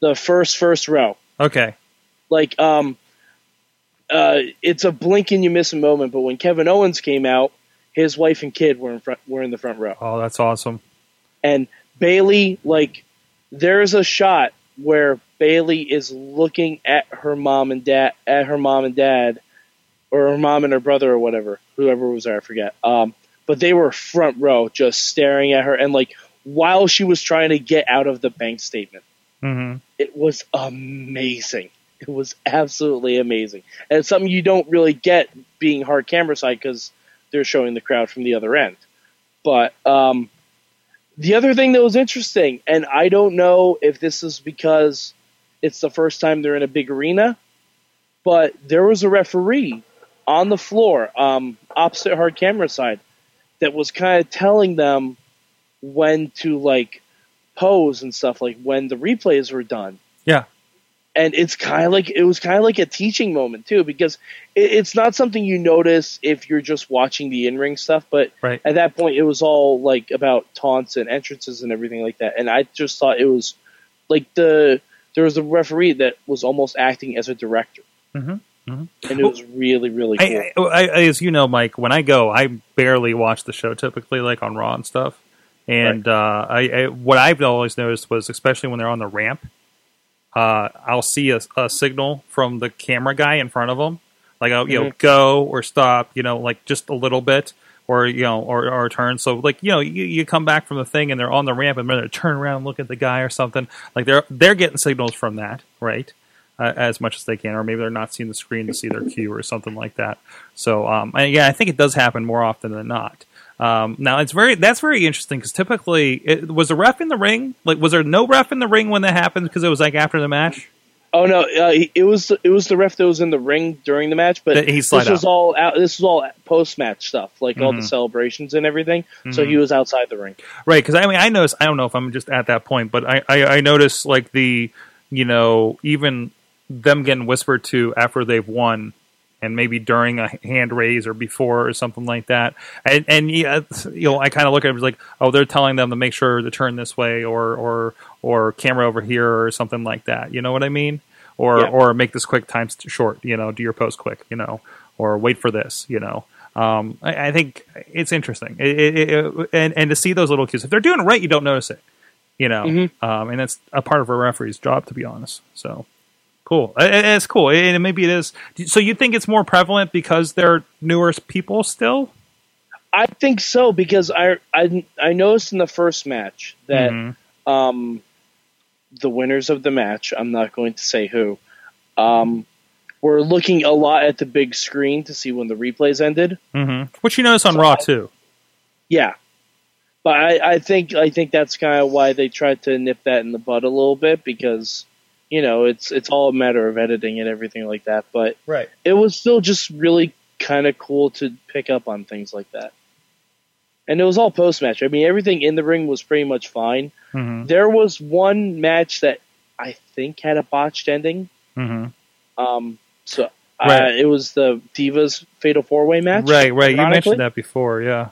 the first first row. okay, like um uh it's a blink and you miss a moment but when kevin owens came out his wife and kid were in front were in the front row oh, that's awesome. and Bayley like there's a shot where Bayley is looking at her mom and dad at her mom and dad or her mom and her brother or whatever whoever was there i forget um but they were front row just staring at her and like while she was trying to get out of the bank statement hmm it was amazing. It was absolutely amazing, and it's something you don't really get being hard camera side because they're showing the crowd from the other end. But um, the other thing that was interesting, and I don't know if this is because it's the first time they're in a big arena, but there was a referee on the floor, um, opposite hard camera side, that was kind of telling them when to like pose and stuff, like when the replays were done. Yeah, and it's kind of like it was kind of like a teaching moment too because it, it's not something you notice if you're just watching the in-ring stuff but Right. at that point it was all like about taunts and entrances and everything like that and i just thought it was like the there was a referee that was almost acting as a director. Mhm, mhm. and it was really really cool I, I, I, as you know, Mike, when I go, I barely watch the show typically, like on Raw and stuff. And uh, I, I, what I've always noticed was, especially when they're on the ramp, uh, I'll see a, a signal from the camera guy in front of them, like oh, you know, Mhm. go or stop, you know, like just a little bit, or you know, or, or turn. So like you know, you, you come back from the thing and they're on the ramp and they're turn around and look at the guy or something. Like they're they're getting signals from that, right? Uh, as much as they can, or maybe they're not seeing the screen to see their cue or something like that. So, um, yeah, I think it does happen more often than not. Um, now it's very that's very interesting because typically it, was the ref in the ring. Like, was there no ref in the ring when that happened? Because it was like after the match. oh no uh, it was it was the ref that was in the ring during the match but he this was out. all out this was all post-match stuff like all the Mhm. celebrations and everything so Mhm. he was outside the ring Right, because I mean, I noticed. I don't know if I'm just at that point, but I, I, I noticed like the, you know, even them getting whispered to after they've won, and maybe during a hand raise or before or something like that. And and yeah, you know, I kind of look at it as like, oh, they're telling them to make sure to turn this way or or or camera over here or something like that. You know what I mean? Or Yeah. or make this quick time short. You know, do your post quick. You know, or wait for this. You know. Um, I, I think it's interesting, it, it, it, and and to see those little cues. If they're doing it right, you don't notice it, you know. Mhm. Um, and that's a part of a referee's job, to be honest. So cool. It- it- it's cool, and maybe it is. So you think it's more prevalent because they're newer people still? I think so because I I I noticed in the first match that Mhm. um the winners of the match, I'm not going to say who, um were looking a lot at the big screen to see when the replays ended. Mhm. Which you notice on Raw too. Yeah. But I, I think I think that's kind of why they tried to nip that in the bud a little bit because you know it's it's all a matter of editing and everything like that. But Right. it was still just really kind of cool to pick up on things like that. And it was all post match. I mean, everything in the ring was pretty much fine. hmm There was one match that I think had a botched ending. hmm Um, so uh, it was the Divas Fatal Four Way match. Right. Right. You mentioned that before. Yeah.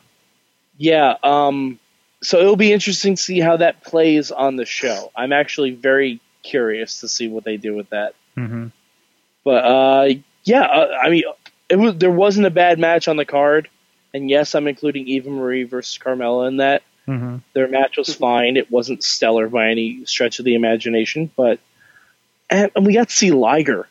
Yeah. Um, so it'll be interesting to see how that plays on the show. I'm actually very curious to see what they do with that. hmm But uh, yeah, uh, I mean, it was there wasn't a bad match on the card, and yes, I'm including Eva Marie versus Carmella in that. hmm Their match was fine. It wasn't stellar by any stretch of the imagination, but and, and we got to see Liger.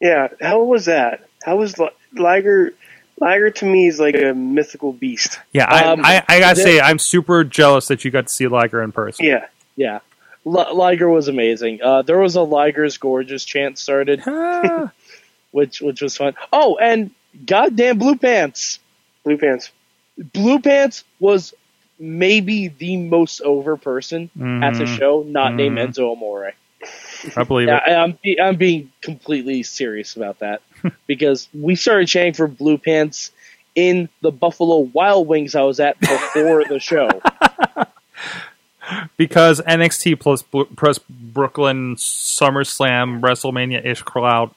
Yeah, how was that? How was Liger? Liger to me is like a mythical beast. Yeah, I, Um, I, I gotta the- say, I'm super jealous that you got to see Liger in person. Yeah. Yeah. L- Liger was amazing. Uh, there was a Liger's gorgeous chant started, which which was fun. Oh, and goddamn Blue Pants. Blue pants. Blue Pants was maybe the most over person at the Mhm. show, not named Mhm. Enzo Amore. I believe Yeah, it. I- I'm I'm being completely serious about that because we started chanting for Blue Pants in the Buffalo Wild Wings I was at before the show. Because NXT plus, plus Brooklyn SummerSlam WrestleMania ish crowd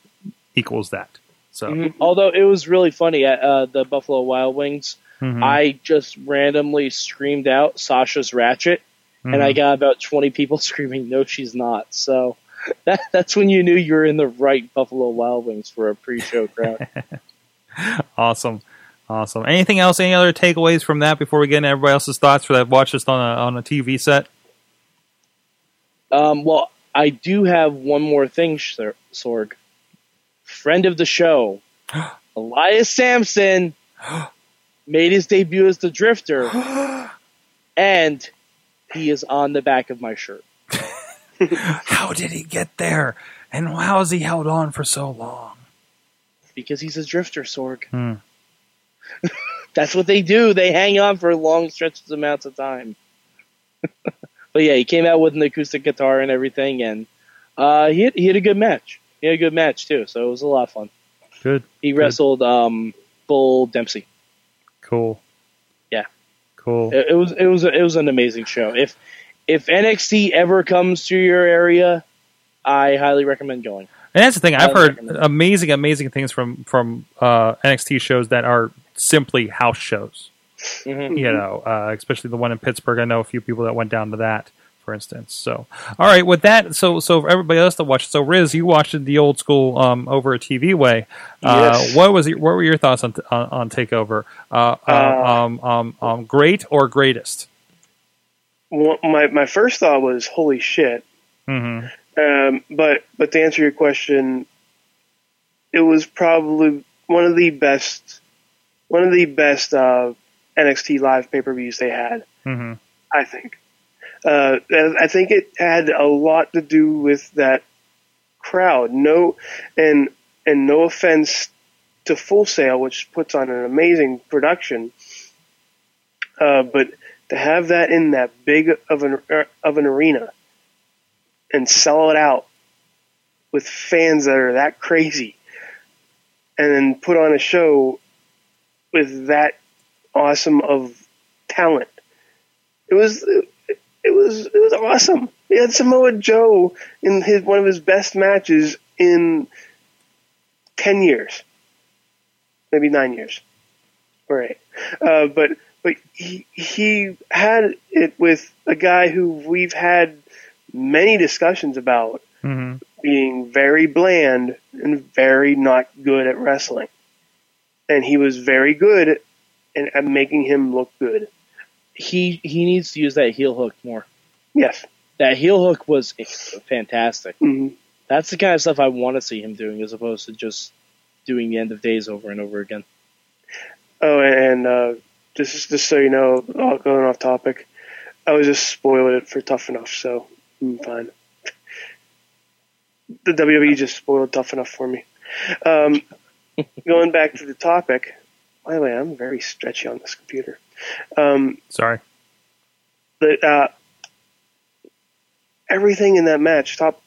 equals that. So Mhm. Although it was really funny at uh, the Buffalo Wild Wings, mhm, I just randomly screamed out Sasha's Ratchet, and mhm. I got about 20 people screaming, "No, she's not." So that, that's when you knew you were in the right Buffalo Wild Wings for a pre-show crowd. awesome, awesome. Anything else? Any other takeaways from that before we get into everybody else's thoughts for that watch this on a on a TV set? um, well, I do have one more thing, Sorg. Friend of the show, Elias Samson, made his debut as the Drifter, and he is on the back of my shirt. How did he get there? And how has he held on for so long? Because he's a drifter, Sorg. Hmm. That's what they do. They hang on for long stretches amounts of time. but yeah, he came out with an acoustic guitar and everything, and uh, he had, he had a good match. He had a good match too, so it was a lot of fun. Good, He wrestled um, Bull Dempsey. cool. Yeah. cool. It, it was it was it was an amazing show. If if NXT ever comes to your area, I highly recommend going. And that's the thing. I've heard amazing, amazing things from from uh, NXT shows that are simply house shows. Mhm. You know, uh, especially the one in Pittsburgh. I know a few people that went down to that, for instance. So, all right, with that, so so for everybody else that watched, So, Rizz, you watched it the old school um, over a TV way. Uh, Yes. What was your, what were your thoughts on on, on Takeover? Uh, uh, Uh, um, um, um, great or greatest? One- My my first thought was holy shit. hmm Um, but but to answer your question, it was probably one of the best one of the best uh, NXT live pay per views they had. hmm I think. Uh, I think it had a lot to do with that crowd. No, and and no offense to Full Sail, which puts on an amazing production, uh, but to have that in that big of an uh, of an arena and sell it out with fans that are that crazy, and then put on a show with that awesome of talent. It was it was it was awesome. He had Samoa Joe in his one of his best matches in ten years, maybe nine years, or eight. Uh, but but he he had it with a guy who we've had many discussions about hmm being very bland and very not good at wrestling, and he was very good at, at making him look good. He he needs to use that heel hook more. Yes. That heel hook was fantastic. hmm That's the kind of stuff I want to see him doing, as opposed to just doing the end of days over and over again. Oh, and uh, just just so you know, all going off topic, I was just spoiled it for Tough Enough, so I'm fine. The WWE just spoiled Tough Enough for me. Um, going back to the topic, by the way, I'm very stretchy on this computer. Um, Sorry. the, uh, everything in that match, top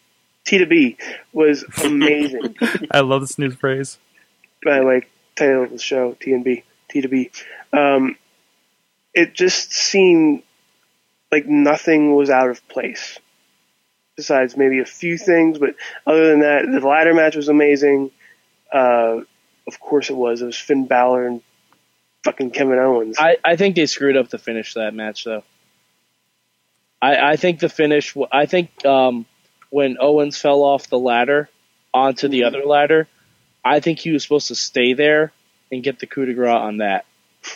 T to B, was amazing. I love this news phrase. by the way, title of the show, T and B, T to B. Um, it just seemed like nothing was out of place. Besides maybe a few things, but other than that, the ladder match was amazing. Uh, of course it was. It was Finn Balor and fucking Kevin Owens. I, I think they screwed up the finish that match, though. I, I think the finish. I think um, when Owens fell off the ladder onto the other ladder, I think he was supposed to stay there and get the coup de grace on that.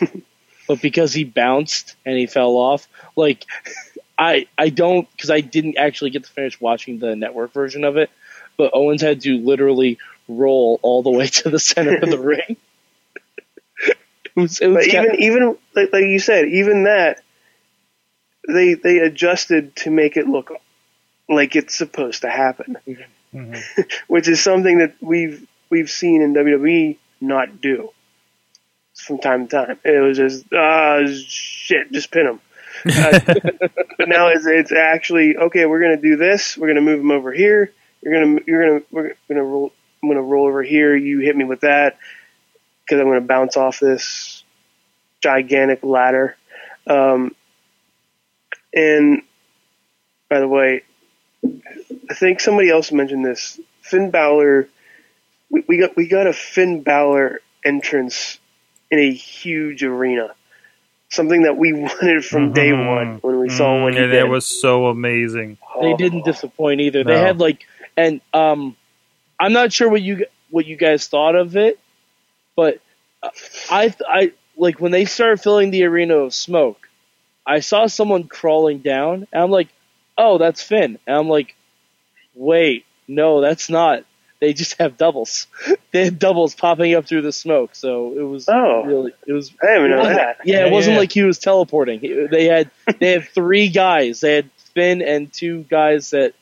but because he bounced and he fell off, like I I don't because I didn't actually get to finish watching the network version of it. But Owens had to literally roll all the way to the center of the ring was, it was But even even like, like you said, even that they they adjusted to make it look like it's supposed to happen, which is something that we've we've seen in WWE not do from time to time. It was just ah shit, just pin him. Uh, but now it's, it's actually okay. We're gonna do this. We're gonna move him over here. You're gonna you're gonna we're gonna roll. I'm gonna roll over here. You hit me with that because I'm gonna bounce off this gigantic ladder. Um, and by the way, I think somebody else mentioned this. Finn Balor, we, we got we got a Finn Balor entrance in a huge arena. Something that we wanted from day Mhm. one when we saw what he and did. it was so amazing. they didn't disappoint either. They had like, and um, I'm not sure what you what you guys thought of it, but uh, I I like when they started filling the arena of smoke. I saw someone crawling down, and I'm like, "Oh, that's Finn." And I'm like, "Wait, no, that's not. They just have doubles. they had doubles popping up through the smoke." So it was Oh. really it was I didn't know that. Yeah, Yeah, it wasn't yeah. like he was teleporting. They had they had three guys. They had Finn and two guys that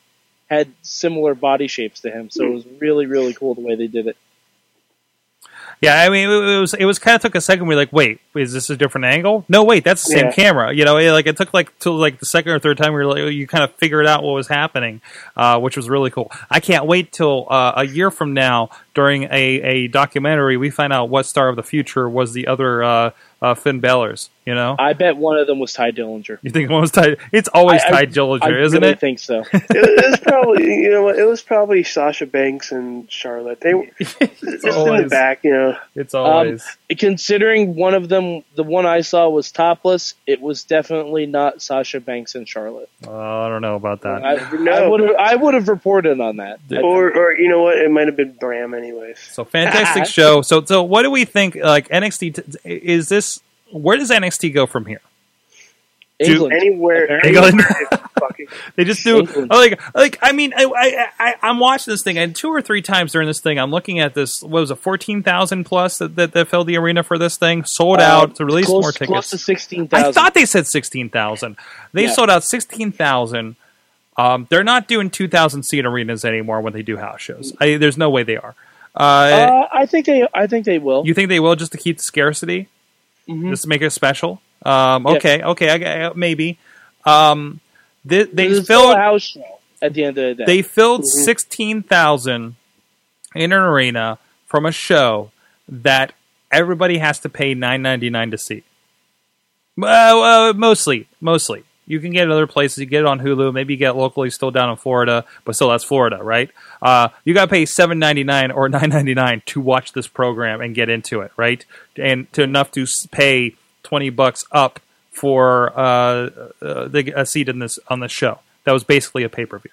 had similar body shapes to him. So it was really really cool the way they did it. Yeah, I mean, it was it was kind of took a second. We are like, wait, is this a different angle? No, wait, that's the same Yeah. camera. You know, it, like it took like till like the second or third time we were like, you kind of figured out what was happening, uh, which was really cool. I can't wait till uh, a year from now during a, a documentary we find out what star of the future was the other uh, uh, Finn Balor's. You know, I bet one of them was Tye Dillinger. you think one was Tye? It's always I- Tye I- Dillinger, I isn't really it? I think so. it, it was probably you know it was probably Sasha Banks and Charlotte. They were just in the back, you know. It's always. Considering one of them, the one I saw was topless, it was definitely not Sasha Banks and Charlotte. uh, I don't know about that. I, No. would have I would have reported on that. Or or you know what, it might have been Bram anyways. So fantastic show. So so what do we think? Like NXT t- is this? Where does NXT go from here? England. Anywhere, England. anywhere fucking They just do England. like like I mean I, I I I'm watching this thing and two or three times during this thing I'm looking at this what was it fourteen thousand plus that, that that filled the arena for this thing sold out to release Uh, close, more Close tickets. to sixteen I thought they said sixteen thousand. They Yeah. sold out sixteen thousand. Um, they're not doing two thousand seat arenas anymore when they do house shows. I, there's no way they are. Uh, Uh, I think they. I think they will. you think they will just to keep the scarcity? Mhm. just to make it special. Um, Yeah. okay, okay, I, I, maybe. Um, they they filled house show at the end of the day. they filled Mm-hmm. sixteen thousand in an arena from a show that everybody has to pay nine ninety nine to see. Well, uh, mostly, mostly. You can get it other places. You get it on Hulu. Maybe you get it locally, still down in Florida, but still that's Florida, right? Uh, you got to pay seven ninety nine or nine ninety nine to watch this program and get into it, right? And to enough to pay twenty bucks up for uh, uh, the, a seat in this on the show. That was basically a pay per view.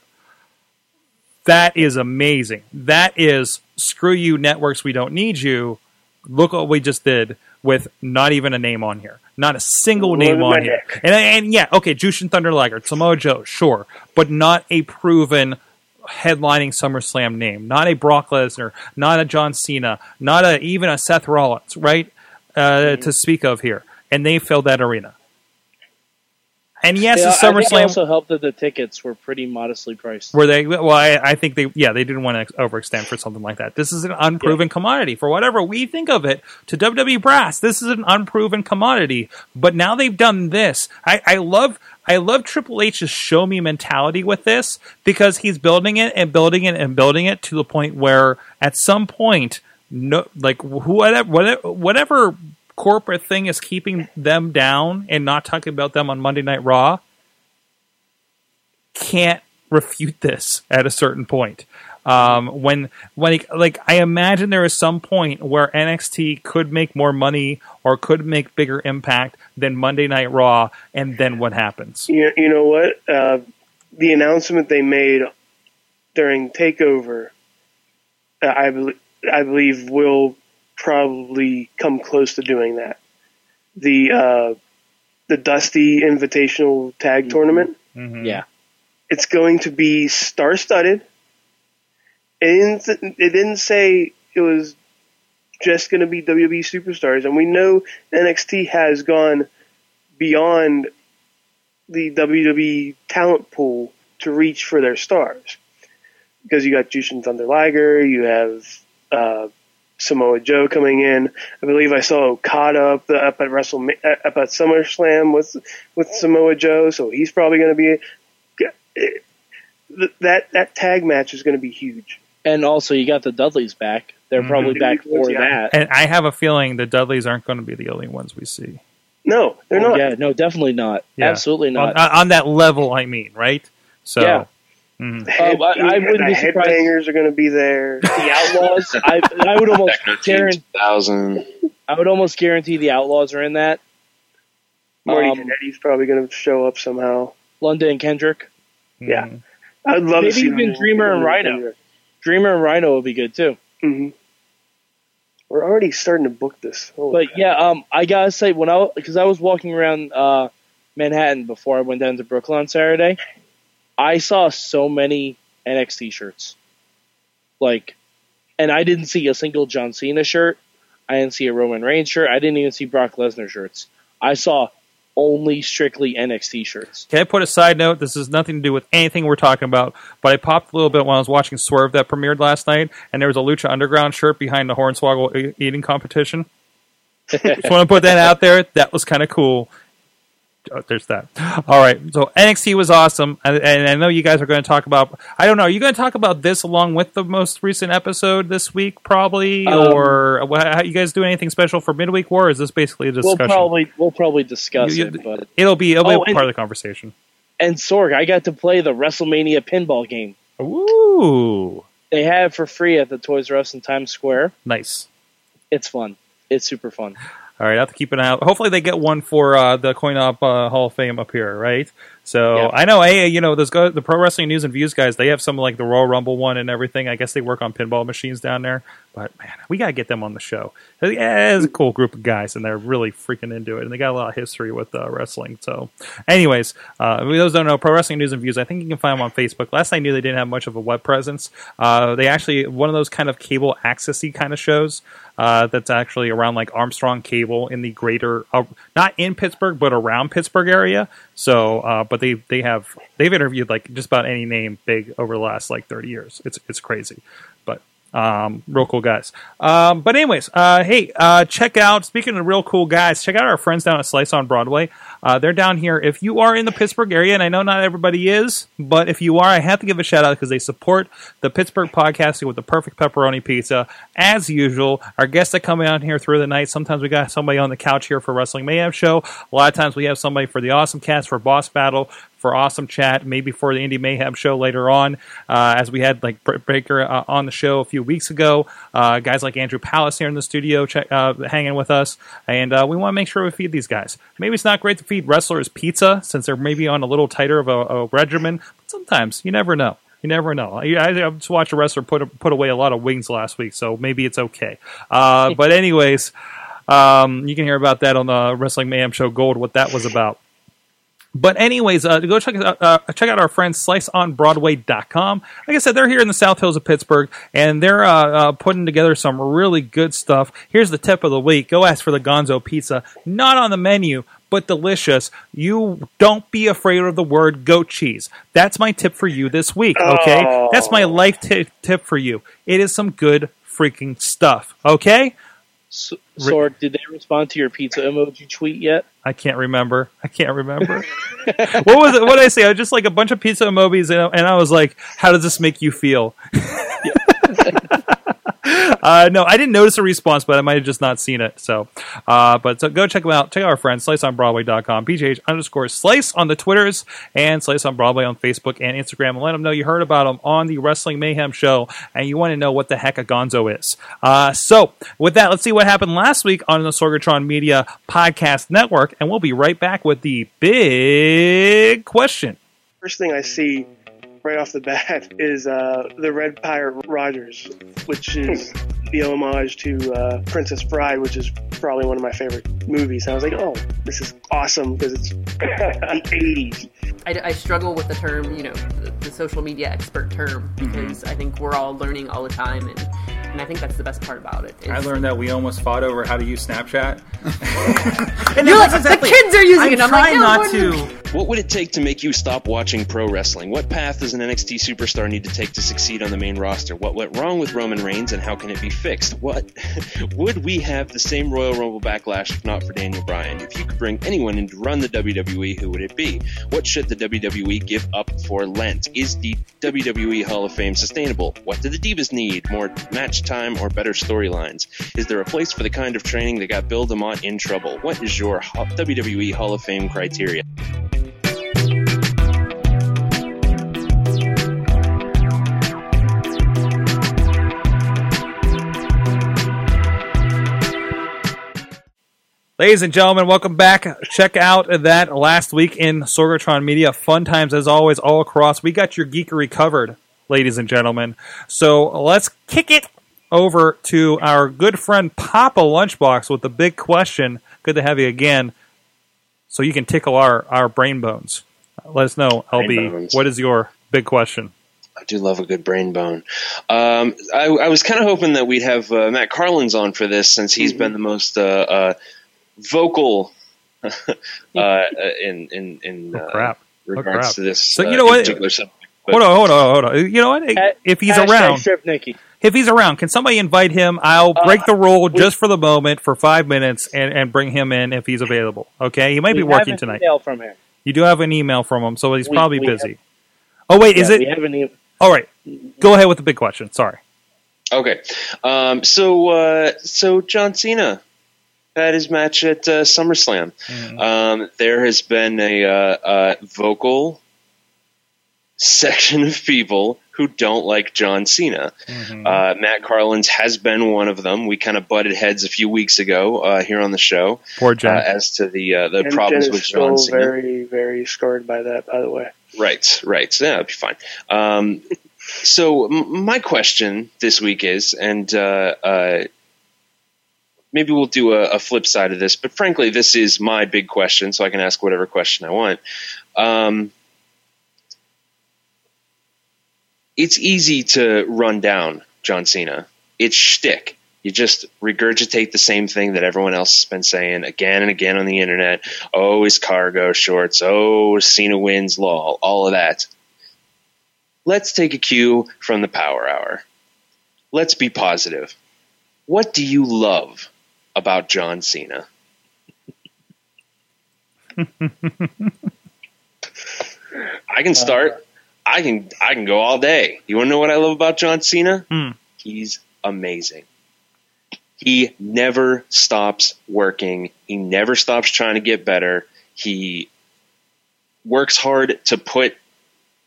That is amazing. That is screw you networks. We don't need you. Look what we just did with not even a name on here. Not a single name on here. And, and yeah, okay, Jushin Thunder Liger, Samoa Joe, sure, but not a proven headlining SummerSlam name. Not a Brock Lesnar, not a John Cena, not a even a Seth Rollins, right? Uh, to speak of here, and they filled that arena. And yes, Yeah, the I SummerSlam also helped that the tickets were pretty modestly priced. were they? Well, I, I think they. Yeah, they didn't want to overextend for something like that. This is an unproven commodity for whatever we think of it. To WWE brass, this is an unproven commodity. But now they've done this. I, I love. I love Triple H's show me mentality with this because he's building it and building it and building it to the point where at some point, no, like whatever, whatever, whatever corporate thing is keeping them down and not talking about them on Monday Night Raw can't refute this at a certain point. Um, when when like I imagine there is some point where NXT could make more money or could make bigger impact than Monday Night Raw, and then what happens? You, you know what? Uh, the announcement they made during Takeover, uh, I believe, I believe will probably come close to doing that. The uh, the Dusty Invitational Tag Tournament. Mhm. Yeah. It's going to be star studded. It didn't, it didn't say it was just going to be WWE superstars, and we know NXT has gone beyond the WWE talent pool to reach for their stars. Because you got Jushin Thunder Liger, you have uh, Samoa Joe coming in. I believe I saw Okada up, the, up at Wrestle uh, up at SummerSlam with with Samoa Joe, so he's probably going to be uh, that that tag match is going to be huge. And also, you got the Dudleys back. They're mm-hmm. probably back for Yeah. that. And I have a feeling the Dudleys aren't going to be the only ones we see. No, they're Oh, not. Yeah, no, definitely not. Yeah. Absolutely not. On, on that level, I mean, right? So, Yeah. Mhm. Head- Um, I- I wouldn't the be surprised- headbangers are going to be there. the Outlaws, I, I would almost Techno Team guarantee. 2000. I would almost guarantee the Outlaws are in that. Marty Um, Jannetty's probably going to show up somehow. London and Kendrick, Yeah. Mhm. I'd love Maybe to see even them- Dreamer and Rhino. Dreamer and Rhino would be good too. hmm We're already starting to book this. Holy But yeah, um, I gotta say when I because I was walking around uh, Manhattan before I went down to Brooklyn on Saturday, I saw so many NXT shirts, like, and I didn't see a single John Cena shirt. I didn't see a Roman Reigns shirt. I didn't even see Brock Lesnar shirts. I saw only strictly NXT shirts. Can I put a side note? This has nothing to do with anything we're talking about, but I popped a little bit when I was watching Swerve that premiered last night, and there was a Lucha Underground shirt behind the Hornswoggle eating competition. Just want to put that out there. That was kind of cool. Oh, there's that. All right. So NXT was awesome, and, and I know you guys are going to talk about. I don't know. Are you going to talk about this along with the most recent episode this week, probably, Um, or how, you guys do anything special for Midweek War? Or is this basically a We'll discussion? probably we'll probably discuss You- it, but It'll be it'll be Oh, and- part of the conversation. and Sorg, I got to play the WrestleMania pinball game. Ooh, They have it for free at the Toys R Us in Times Square. nice. It's fun. It's super fun. All right, I have to keep an eye out. Hopefully, they get one for uh, the Coin Op uh, Hall of Fame up here, right? So Yeah. I know, hey, you know, those go- the Pro Wrestling News and Views guys. They have some like the Royal Rumble one and everything. I guess they work on pinball machines down there. But man, we gotta get them on the show. Yeah, it's a cool group of guys, and they're really freaking into it. And they got a lot of history with uh, wrestling. So, anyways, uh, those don't know Pro Wrestling News and Views. I think you can find them on Facebook. Last I knew, they didn't have much of a web presence. Uh, they actually one of those kind of cable accessy kind of shows uh, that's actually around like Armstrong Cable in the greater, uh, not in Pittsburgh, but around Pittsburgh area. So, uh, but they they have they've interviewed like just about any name big over the last like thirty years. It's it's crazy. Um, real cool guys. Um, but anyways, uh, hey, uh, check out. Speaking of real cool guys, check out our friends down at Slice on Broadway. Uh, they're down here. If you are in the Pittsburgh area, and I know not everybody is, but if you are, I have to give a shout out because they support the Pittsburgh podcasting with the perfect pepperoni pizza. As usual, our guests that come out here through the night. Sometimes we got somebody on the couch here for Wrestling Mayhem show. A lot of times we have somebody for the Awesome Cast for Boss Battle for awesome chat, maybe for the Indie Mayhem show later on, uh, as we had like Britt Baker uh, on the show a few weeks ago. Uh, guys like Andrew Palace here in the studio check, uh, hanging with us, and uh, we want to make sure we feed these guys. Maybe it's not great to feed wrestlers pizza since they're maybe on a little tighter of a, a regimen, but sometimes you never know. You never know. I, I just watched a wrestler put put away a lot of wings last week, so maybe it's okay. Uh, but anyways, um, you can hear about that on the Wrestling Mayhem Show Gold, what that was about. But anyways, uh, go check out uh, check out our friends sliceonbroadway.com. Like I said, they're here in the South Hills of Pittsburgh, and they're uh, uh, putting together some really good stuff. Here's the tip of the week: go ask for the Gonzo Pizza. Not on the menu, but delicious. You don't be afraid of the word goat cheese. That's my tip for you this week. Okay, Oh. that's my life ti tip for you. It is some good freaking stuff. Okay. S- Sorg, did they respond to your pizza emoji tweet yet? I can't remember. I can't remember. what was it? What did I say? I was just like a bunch of pizza emojis, and, and I was like, "How does this make you feel?" uh, no, I didn't notice a response, but I might have just not seen it. So, uh, but so go check them out. Check out our friends, sliceonbroadway.com, PGH underscore slice on the Twitters, and slice on Broadway on Facebook and Instagram. Let them know you heard about them on the Wrestling Mayhem show, and you want to know what the heck a gonzo is. Uh, so, with that, let's see what happened last week on the Sorgatron Media Podcast Network, and we'll be right back with the big question. First thing I see right off the bat is uh, the Red Pirate Rogers, which is the homage to uh, Princess Bride, which is probably one of my favorite movies. And I was like, oh, this is awesome because it's the 80s. I, I struggle with the term, you know, the, the social media expert term because I think we're all learning all the time, and and I think that's the best part about it. I learned that we almost fought over how to use Snapchat. You're like, the kids are using I'm it. I'm like, trying no, not what is- to. What would it take to make you stop watching pro wrestling? What path does an NXT superstar need to take to succeed on the main roster? What went wrong with Roman Reigns and how can it be fixed? What would we have the same Royal Rumble backlash if not for Daniel Bryan? If you could bring anyone in to run the WWE, who would it be? What should the WWE give up for Lent? Is the WWE Hall of Fame sustainable? What do the Divas need? More match time or better storylines? Is there a place for the kind of training that got Bill DeMott in trouble? What is your WWE Hall of Fame criteria? Ladies and gentlemen, welcome back. Check out that last week in Sorgatron Media. Fun times as always, all across. We got your geekery covered, ladies and gentlemen. So let's kick it over to our good friend Papa Lunchbox with the big question. Good to have you again. So you can tickle our, our brain bones. Let us know, LB, what is your big question? I do love a good brain bone. Um, I, I was kind of hoping that we'd have uh, Matt Carlins on for this since he's been the most uh, uh, vocal uh, in in, in Oh, uh, crap. regards crap. to this. So, uh, you know what? But- Hold on, hold on, hold on. You know what? At- If he's around, if he's around, can somebody invite him? I'll break the rule just for the moment for five minutes and, and bring him in if he's available. Okay, he might be working have an tonight. Email from him. You do have an email from him, so he's We- probably we busy. Oh wait, is it? We have an email. All right, go ahead with the big question. Sorry. Okay, um, so uh, so John Cena had his match at uh, SummerSlam. Um, there has been a uh, uh, vocal section of people who don't like John Cena. Uh, Matt Carlins has been one of them. We kind of butted heads a few weeks ago uh, here on the show Poor uh, as to the uh, the And problems with John still Cena. very, very scarred by that, by the way. Right, right. Yeah, that'd be fine. Um, so m- my question this week is, and uh, uh, maybe we'll do a, a flip side of this, but frankly, this is my big question, so I can ask whatever question I want. Um, it's easy to run down John Cena. It's shtick. You just regurgitate the same thing that everyone else has been saying again and again on the internet. Oh, his cargo shorts. Oh, Cena wins law. All of that. Let's take a cue from the Power Hour. Let's be positive. What do you love about John Cena? I can start. I can I can go all day. You want to know what I love about John Cena? Hmm. He's amazing. He never stops working. He never stops trying to get better. He works hard to put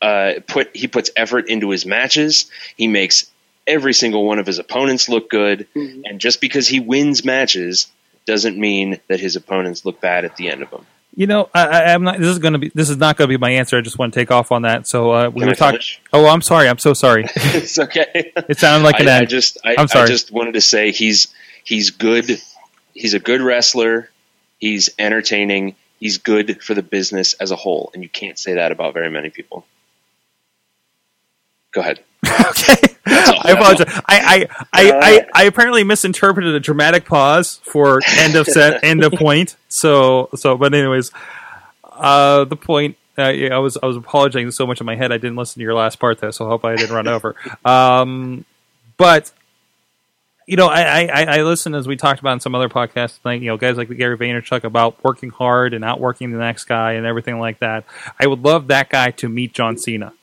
uh, put he puts effort into his matches. He makes every single one of his opponents look good, and just because he wins matches doesn't mean that his opponents look bad at the end of them. You know, I, I, I'm not. This is going to be. This is not going to be my answer. I just want to take off on that. So uh, we Can were talking. Oh, I'm sorry. I'm so sorry. it's okay. It sounded like an I, I just I, I'm sorry. I just wanted to say he's he's good. He's a good wrestler. He's entertaining. He's good for the business as a whole, and you can't say that about very many people. Go ahead. okay. I apologize. I I, I, I I apparently misinterpreted a dramatic pause for end of set, end of point. So so, but anyways, uh, the point. Uh, yeah, I was I was apologizing so much in my head I didn't listen to your last part though. so I hope I didn't run over. Um, but you know, I, I, I listen as we talked about in some other podcasts, like you know, guys like Gary Vaynerchuk about working hard and outworking the next guy and everything like that. I would love that guy to meet John Cena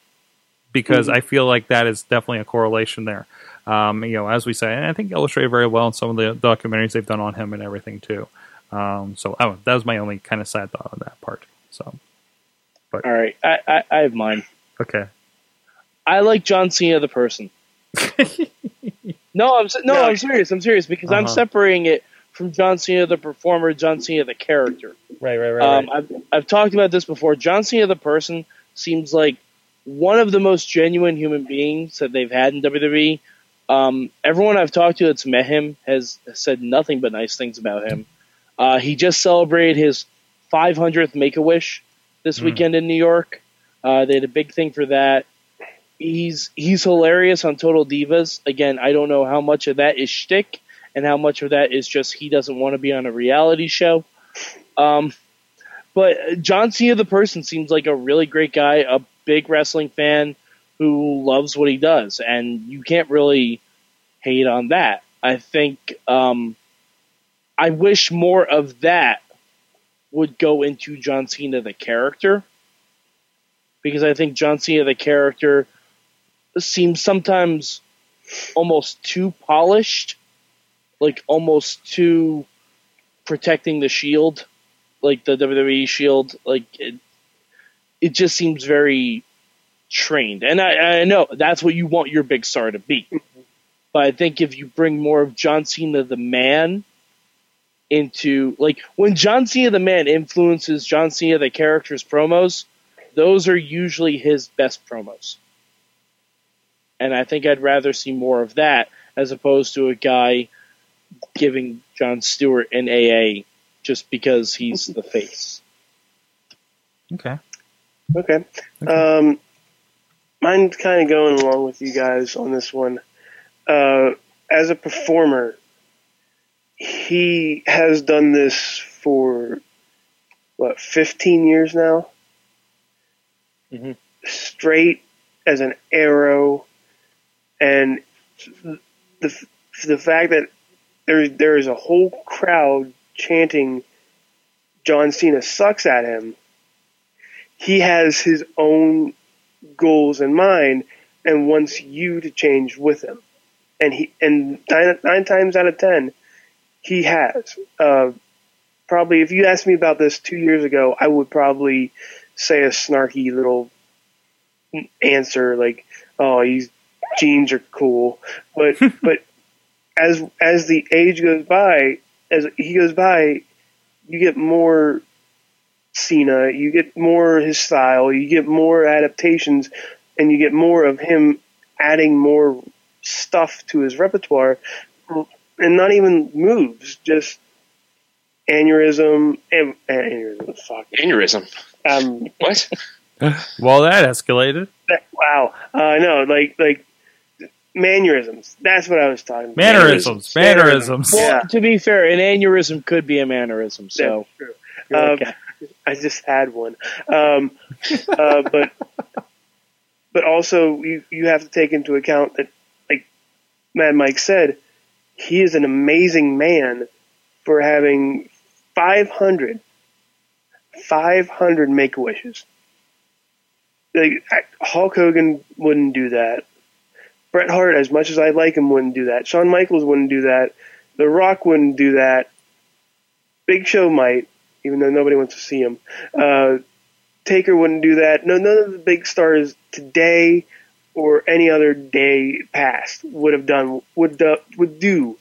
because I feel like that is definitely a correlation there. Um, you know, as we say, and I think illustrated very well in some of the documentaries they've done on him and everything too. Um, so oh, that was my only kind of sad thought on that part. So but All right, I, I, I have mine. okay, I like John Cena the person. no, I'm no. I'm serious. I'm serious because I'm Uh-huh. separating it from John Cena the performer, John Cena the character. right, right, right. Um, I've I've talked about this before. John Cena the person seems like one of the most genuine human beings that they've had in WWE. Um, everyone I've talked to that's met him has said nothing but nice things about him. Uh, he just celebrated his 500th Make a Wish this Hmm. weekend in New York. Uh, they had a big thing for that. he's he's hilarious on Total Divas. Again, I don't know how much of that is shtick and how much of that is just he doesn't want to be on a reality show. Um, but John Cena, the person, seems like a really great guy, a big wrestling fan who loves what he does, and you can't really hate on that. I think um, I wish more of that would go into John Cena the character because I think John Cena the character seems sometimes almost too polished, like almost too protecting the shield, like the WWE shield. Like it, it just seems very trained, and I, I know that's what you want your big star to be. But I think if you bring more of John Cena the man into like when John Cena the man influences John Cena the character's promos, those are usually his best promos. And I think I'd rather see more of that as opposed to a guy giving Jon Stewart an AA just because he's the face. Okay. Okay. Um, mine's kind of going along with you guys on this one. Uh, as a performer, he has done this for what 15 years now. Mhm. Straight as an arrow, and the the fact that there there is a whole crowd chanting John Cena sucks at him. He has his own goals in mind and wants you to change with him. And he and nine, nine times out of ten, he has. Uh, probably, if you asked me about this two years ago, I would probably say a snarky little answer like, "Oh, he's jeans are cool," but but as as the age goes by, as he goes by, you get more Cena, you get more his style, you get more adaptations, and you get more of him adding more stuff to his repertoire, and not even moves, just aneurysm, and aneurysm, fuck, Aneurysm. um, What? Well, that escalated. that, wow, uh, no, like like mannerisms. That's what I was talking about. Mannerisms. Mannerisms. Well, Yeah. to be fair, an aneurysm could be a mannerism, so That's true. I just had one. Um, uh, but but also you you have to take into account that, like Mad Mike said, he is an amazing man for having 500, 500 make wishes. Like Hulk Hogan wouldn't do that. Bret Hart, as much as I like him, wouldn't do that. Shawn Michaels wouldn't do that. The Rock wouldn't do that. Big Show might, even though nobody wants to see him. Uh, Taker wouldn't do that. No, none of the big stars today or any other day past would have done would do, would do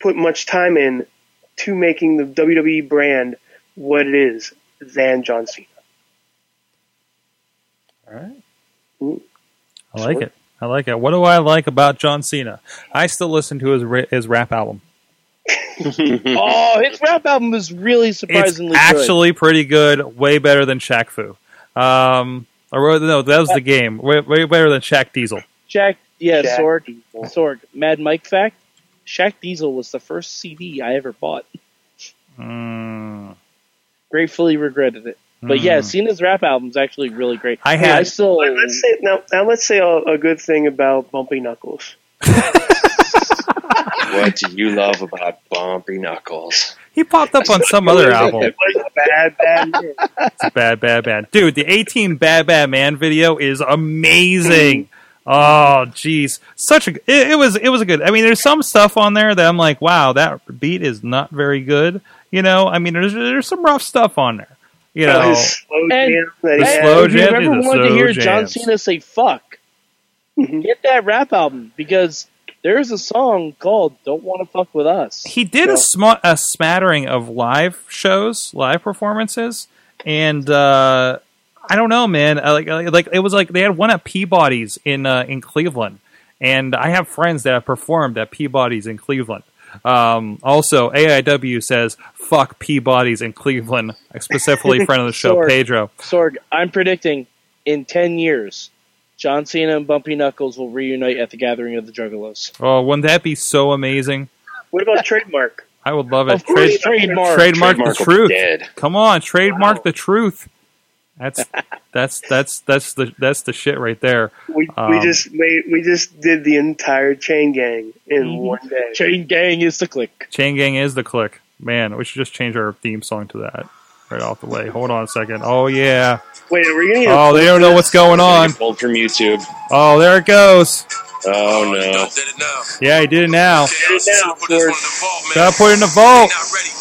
put much time in to making the WWE brand what it is than John Cena. All right. Ooh. I like it. I like it. What do I like about John Cena? I still listen to his his rap album. oh, his rap album is really It's surprisingly good. actually pretty good. Way better than Shaq Fu. Um, or no, that was the game. Way, way better than Shaq Diesel. Jack, yeah, Shaq Sorg, Diesel. Sorg. Mad Mike fact: Shaq Diesel was the first CD I ever bought. Mm. Gratefully regretted it. But yeah. Cena's rap album's actually really great. I Hey, had- I still Let- Let's say now. Now let's say a, a good thing about Bumpy Knuckles. What do you love about Bumpy Knuckles? He popped up on some other album. It was bad, bad. year. It's bad, bad, bad. Dude, the 18 Bad Bad Man video is amazing. Oh, jeez, such a it, it was it was a good. I mean, there's some stuff on there that I'm like, wow, that beat is not very good. You know, I mean, there's there's some rough stuff on there. You know, His slow And- jam that The Hey, had. slow if you jam ever wanted to slow hear John. Cena say "fuck," Mhm. get that rap album because there's a song called "Don't Want to Fuck with Us." he did a, sm- a smattering of live shows, live performances, and uh, I don't know, man. Like, like, like it was like they had one at Peabody's in uh, in Cleveland, and I have friends that have performed at Peabody's in Cleveland. Um, also, AIW says "fuck Peabody's" in Cleveland, specifically friend of the show Sure. Pedro. Sorg, I'm predicting in ten years, John Cena and Bumpy Knuckles will reunite at the Gathering of the Juggalos. Oh, wouldn't that be so amazing? What about trademark? I would love it. Of course, Trade- trademark. trademark, Trademark the truth. dead. Come on, trademark Wow. the truth. That's that's that's that's the that's the shit right there. We Um, we just made we just did the entire chain gang in Mhm. one day. Chain Gang is the click. Chain Gang is the click. Man, we should just change our theme song to that right off the way. Hold on a second. Oh yeah. Wait, are we gonna? get Oh, they don't know what's going on. Pulled from YouTube. Oh, there it goes. Oh no. Did it now. Yeah, he did it now. it now, Put this one in George. the vault, man. Gotta put it in the vault.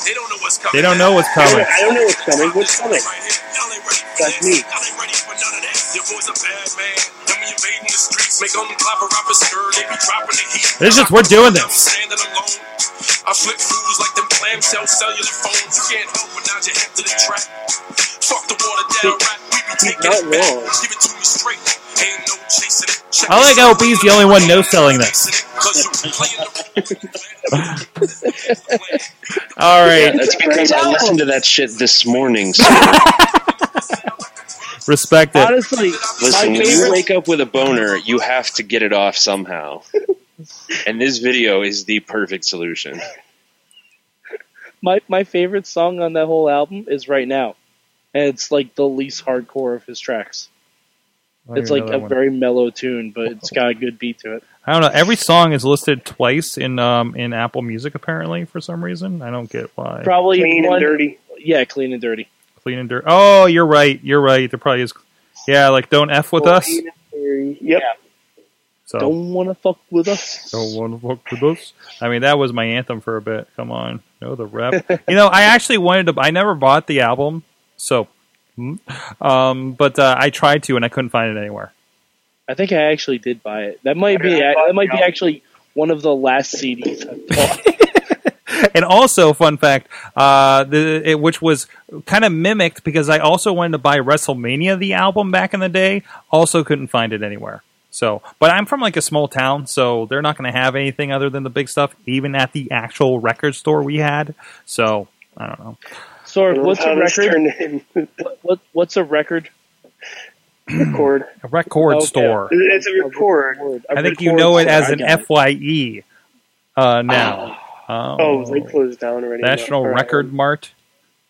They don't know what's coming. They don't know what's I coming. don't, know what's coming. What's coming? Right here. Y'all ain't ready for That's me. Y'all ain't ready for none of that. Your boy's a bad man. And when you invading the streets, make them clap a rapper skirt. They be dropping the heat. This is- we're doing this. I'm standing alone. I flip fools like them clamshell cellular phones. You can't help but nod your head to the track. Fuck the water down rap. We be taking not it back. Give it to me straight. Ain't no chasing it. Check I like it. how B's the only one no-selling this. Cause you playing the All Yeah, that's because I listened to that shit this morning. So Respect it. Honestly, listen, my when you favorite, wake up with a boner, you have to get it off somehow. And this video is the perfect solution. my, my favorite song on that whole album is Right Now. And it's like the least hardcore of his tracks. I It's like a one. very mellow tune, but it's got a good beat to it. I don't know. Every song is listed twice in um in Apple Music apparently for some reason. I don't get why. Probably Clean one, and dirty. Yeah, clean and dirty. Clean and dirty. Oh, you're right. You're right. There probably is. Yeah, like don't f with us. Clean and dirty. Yep. So Don't want to fuck with us. don't want to fuck with us. I mean, that was my anthem for a bit. Come on, know the rep. you know, I actually wanted to. I never bought the album, so. hmm. Um, but uh, I tried to and I couldn't find it anywhere. I think I actually did buy it. That might be I that might be actually one of the last CDs I bought. and also, fun fact, uh, the it, which was kind of mimicked because I also wanted to buy WrestleMania the album back in the day. Also, couldn't find it anywhere. So, but I'm from like a small town, so they're not going to have anything other than the big stuff, even at the actual record store we had. So, I don't know. Sorg, what's a record? What, what what's a record? record. A record Okay. store. It's a record. A I think you know it store. as an. FYE uh, now. Oh, they closed down already. National All right. Record Mart,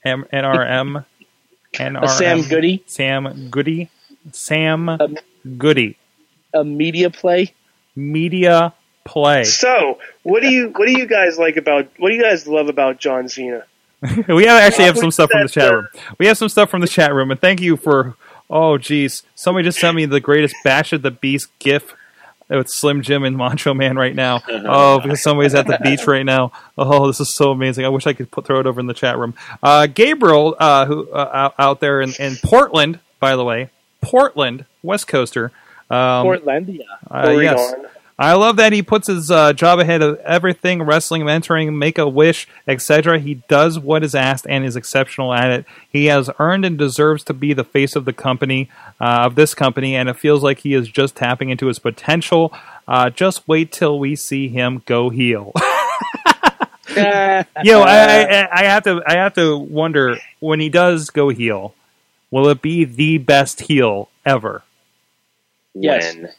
M- NRM, NRM. A Sam Goody, Sam Goody, Sam Um, Goody, a media play. Media Play. So, what do you what do you guys like about what do you guys love about John Cena? we have actually have some stuff from the chat room. We have some stuff from the chat room, and thank you for. Oh, geez, somebody just sent me the greatest Bash at the Beach GIF with Slim Jim and Macho Man right now. Oh, because somebody's at the beach right now. Oh, this is so amazing. I wish I could put, throw it over in the chat room. Uh, Gabriel, uh, who uh, out, out there in, in Portland, by the way, Portland, West Coaster. Um, Portlandia. uh, yes. I love that he puts his uh, job ahead of everything wrestling, mentoring, make a wish, etc. He does what is asked and is exceptional at it. He has earned and deserves to be the face of the company, uh, of this company, and it feels like he is just tapping into his potential. Uh, just wait till we see him go heel. you know, I, I, I have to, I have to wonder when he does go heel, will it be the best heel ever? Yes. When?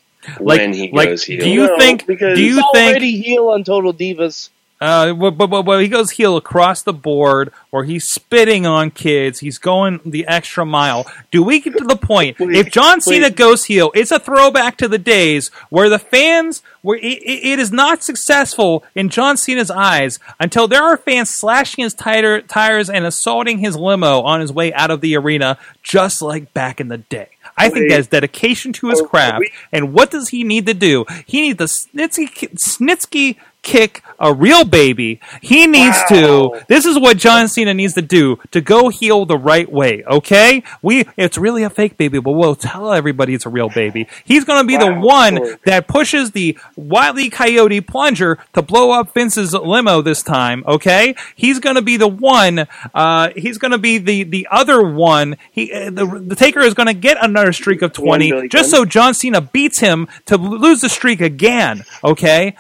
Like- when he like, goes heel. do you No, think? because Do you He's think? already heel on Total Divas. Uh, but, but, but, but he goes heel across the board, or he's spitting on kids. He's going the extra mile. Do we get to the point Wait, if John Cena wait. goes heel? It's a throwback to the days where the fans where it, it it is not successful in John Cena's eyes until there are fans slashing his tire, tires and assaulting his limo on his way out of the arena, just like back in the day. I think Wait. that's dedication to his Oh, craft. And what does he need to do? He needs the snitsky, snitsky kick a real baby. He needs Wow. to. This is what John Cena needs to do to go heel the right way. Okay, we. It's really a fake baby, but we'll tell everybody it's a real baby. He's going to be the one that pushes the wily coyote plunger to blow up Vince's limo this time. Okay, he's going to be the one. Uh, he's going to be the the other one. He uh, the the Taker is going to get another streak of twenty just so John Cena beats him to lose the streak again. Okay,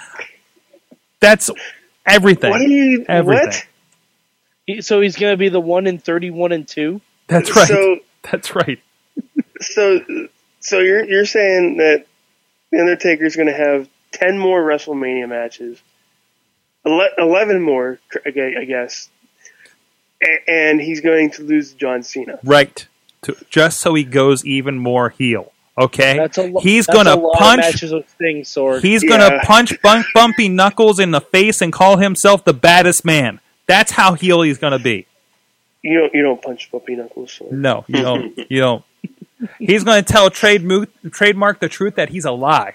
that's everything. What do you Everything. what? He, so he's going to be the one in thirty-one and two. That's right. So that's right. so So you're you're saying that the Undertaker's going to have ten more WrestleMania matches, ele- eleven more, I guess, and he's going to lose John Cena. Right. To, just so he goes even more heel. Okay? That's a lo- he's that's gonna a lot of punch matches with Sting sword. He's Yeah. gonna punch bump, Bumpy Knuckles in the face and call himself the baddest man. That's how heel he's gonna be. You don't you don't punch Bumpy Knuckles. No, you don't. you don't. He's gonna tell trade mo- trademark the truth that he's a lie.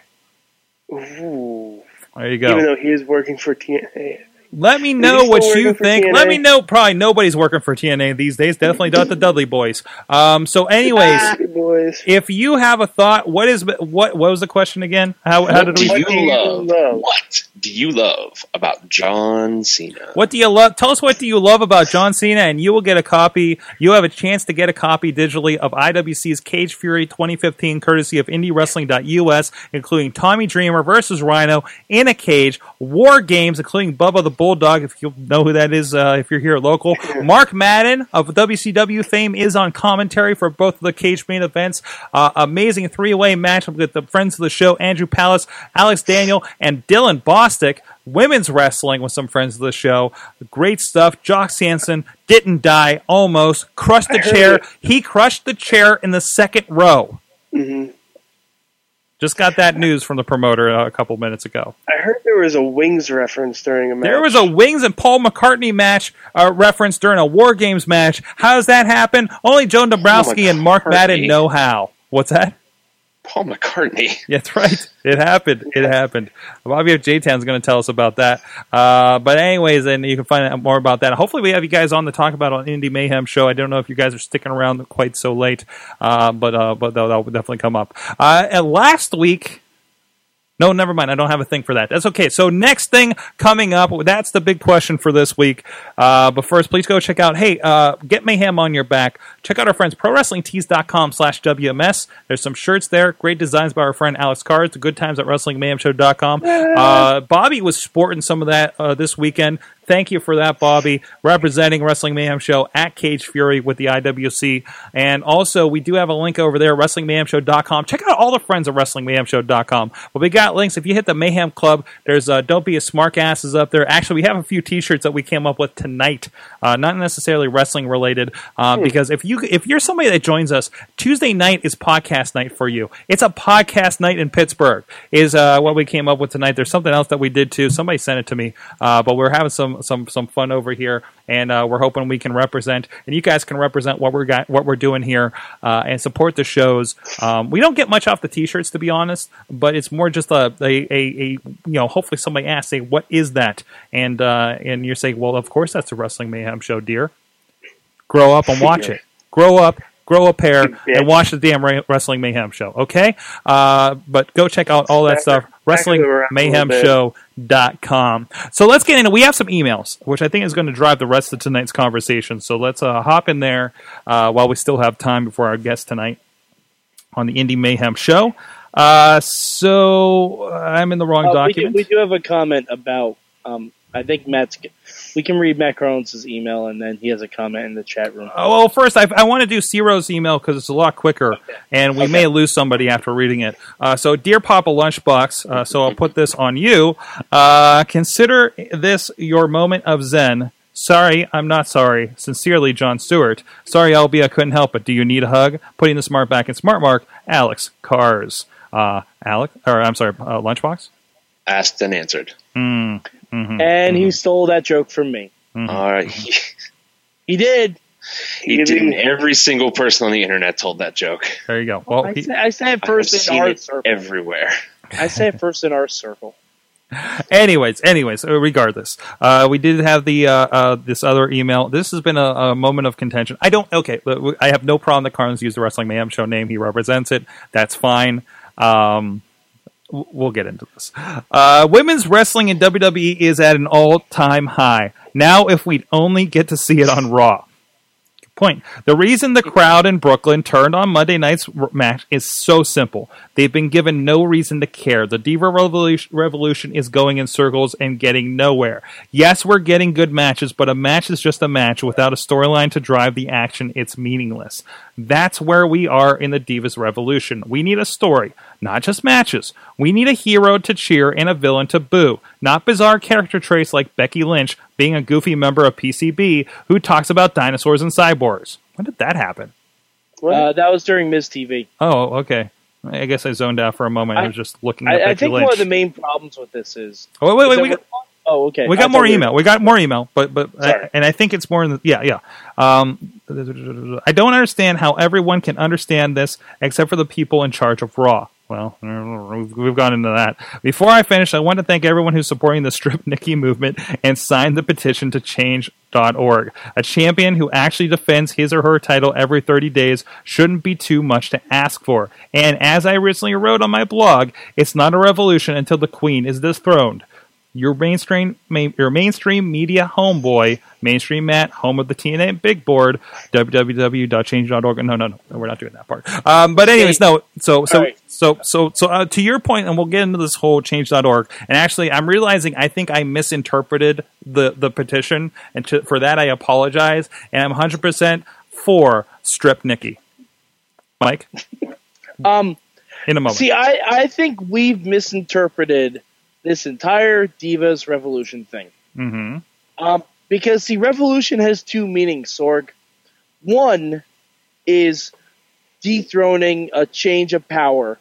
Ooh. There you go. Even though he is working for TNA. Let me know what you think. TNA? Let me know. Probably nobody's working for TNA these days. Definitely not the Dudley Boys. Um. So, anyways, boys. if you have a thought, what is what? What was the question again? How how did do we? you What do you love? love? What do you love about John Cena? What do you love? Tell us what do you love about John Cena, and you will get a copy. You have a chance to get a copy digitally of IWC's Cage Fury 2015, courtesy of IndieWrestling.us, including Tommy Dreamer versus Rhino in a cage, War Games, including Bubba the Bulldog, if you know who that is, uh, if you're here at local. Mark Madden of WCW fame is on commentary for both of the cage main events. Uh, amazing three-way match with the friends of the show, Andrew Palace, Alex Daniel, and Dylan Bostic. Women's wrestling with some friends of the show. Great stuff. Jock Samson didn't die, almost. Crushed the chair. it. He crushed the chair in the second row. hmm Just got that news from the promoter uh, a couple minutes ago. I heard there was a Wings reference during a match. There was a Wings and Paul McCartney match uh, reference during a War Games match. How does that happen? Only Joe Dombrowski and Mark. Madden know how. What's that? Paul McCartney. That's right. It happened. It happened. Bobby of J Town is going to tell us about that. Uh, but anyways, and you can find out more about that. Hopefully, we have you guys on the talk about on Indie Mayhem show. I don't know if you guys are sticking around quite so late, uh, but uh, but that'll, that'll definitely come up. Uh, and last week. No, never mind. I don't have a thing for that. That's okay. So next thing coming up, that's the big question for this week. Uh, but first, please go check out, hey, uh, get Mayhem on your back. Check out our friends, ProWrestlingTees.com slash WMS. There's some shirts there. Great designs by our friend Alex Carrs. The good times at WrestlingMayhemShow.com. Uh, Bobby was sporting some of that uh, this weekend. Thank you for that, Bobby, representing Wrestling Mayhem Show at Cage Fury with the IWC. And also, we do have a link over there, WrestlingMayhemShow.com. Check out all the friends of WrestlingMayhemShow.com. But we got links. If you hit the Mayhem Club, there's uh, Don't Be a Smart Asses up there. Actually, we have a few T-shirts that we came up with tonight, uh, not necessarily wrestling related, uh, because if you if you're somebody that joins us, Tuesday night is podcast night for you. It's a podcast night in Pittsburgh. Is uh, what we came up with tonight. There's something else that we did too. Somebody sent it to me, uh, but we're having some some some fun over here, and uh, we're hoping we can represent, and you guys can represent what we're got, what we're doing here, uh, and support the shows. Um, we don't get much off the t-shirts, to be honest, but it's more just a a, a, a you know. Hopefully, somebody asks, "Say, what is that?" And uh, and you're saying, "Well, of course, that's a Wrestling Mayhem show, dear." Grow up and watch it. Grow up. Grow a pair and watch the damn Ra- Wrestling Mayhem show, okay? Uh, but go check out all that stuff. back Wrestling it around a Mayhem little com. So let's get into. We have some emails, which I think is going to drive the rest of tonight's conversation. So let's uh, hop in there uh, while we still have time before our guest tonight on the Indie Mayhem Show. Uh, so uh, I'm in the wrong Uh, we, do, document. we do have a comment about. Um, I think Matt's. We can read Matt Crones' email, and then he has a comment in the chat room. Oh, well, first, I, I want to do Ciro's email because it's a lot quicker, and we Okay. may lose somebody after reading it. Uh, so, Dear Papa Lunchbox, uh, so I'll put this on you. Uh, consider this your moment of zen. Sorry, I'm not sorry. Sincerely, Jon Stewart. Sorry, LB, I couldn't help it. Do you need a hug? Putting the smart back in smart mark. Alex Cars. Uh, Alex, or I'm sorry, uh, Lunchbox. Asked and answered. Mm, mhm. and he stole that joke from me. Mhm. All right. He, He did. he did. and Every single person on the internet told that joke. There you go. Well, I he- say, I say it first in our circle. everywhere. I say it first in our circle. anyways, anyways, uh, regardless, uh, we did have the uh, uh, this other email. This has been a, a moment of contention. I don't. Okay, I have no problem that Carnes used the Wrestling Mayhem Show name. He represents it. That's fine. Um, w- we'll get into this. Uh, women's wrestling in WWE is at an all time high. Now, if we'd only get to see it on Raw. point. The reason the crowd in Brooklyn turned on Monday night's match is so simple. They've been given no reason to care. The Diva Revolution is going in circles and getting nowhere. Yes, we're getting good matches, but a match is just a match without a storyline to drive the action. It's meaningless. That's where we are in the Divas Revolution. We need a story, not just matches. We need a hero to cheer and a villain to boo, not bizarre character traits like Becky Lynch being a goofy member of PCB who talks about dinosaurs and cyborgs. When did that happen? Uh, that was during Miz TV. Oh, okay. I guess I zoned out for a moment. I, I- was just looking at I, Becky I think Lynch. one of the main problems with this is. oh, wait, wait, wait. That We got, we're- oh, okay. we I got more we were- email. We got more email, but but I, and I think it's more in the yeah yeah. Um, I don't understand how everyone can understand this except for the people in charge of Raw. Well, we've, we've gone into that. Before I finish, I want to thank everyone who's supporting the Strip Nikki movement and signed the petition to change.org. A champion who actually defends his or her title every 30 days shouldn't be too much to ask for. And as I recently wrote on my blog, it's not a revolution until the queen is dethroned your mainstream main, your mainstream media homeboy, mainstream Matt, home of the TNA big board, www.change.org. No, no, no, we're not doing that part. Um, but anyways, no. So, so, right. so, so, so, uh, to your point, and we'll get into this whole change.org. And actually, I'm realizing I think I misinterpreted the the petition, and to, for that I apologize. And I'm 100 percent for strip Nikki. Mike, Um, in a moment. see, I, I think we've misinterpreted this entire Divas Revolution thing. hmm Um, because see, revolution has two meanings, Sorg. One is dethroning a change of power,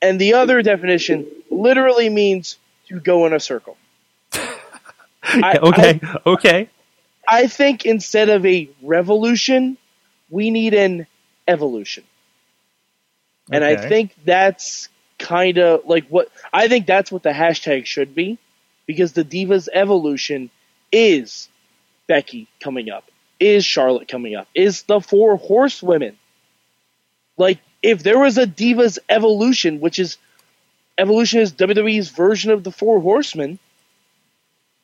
and the other definition literally means to go in a circle. I, okay, okay. I, I think instead of a revolution, we need an evolution. And I think that's kind of like what I think that's what the hashtag should be because the Divas evolution is Becky coming up, is Charlotte coming up, is the four horsewomen. Like if there was a Divas evolution, which is evolution is WWE's version of the four horsemen,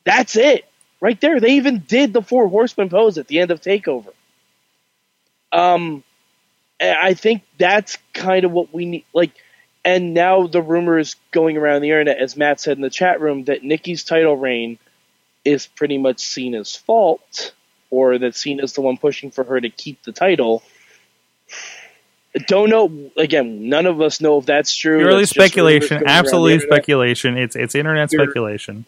that's it. Right there. They even did the four horsemen pose at the end of Takeover. Um I think that's kind of what we need like and now the rumor is going around the internet, as Matt said in the chat room, that Nikki's title reign is pretty much Cena's fault, or that Cena's the one pushing for her to keep the title. Don't know. Again, none of us know if that's true. Purely That's speculation, going around the absolutely speculation. It's it's internet Pure- speculation.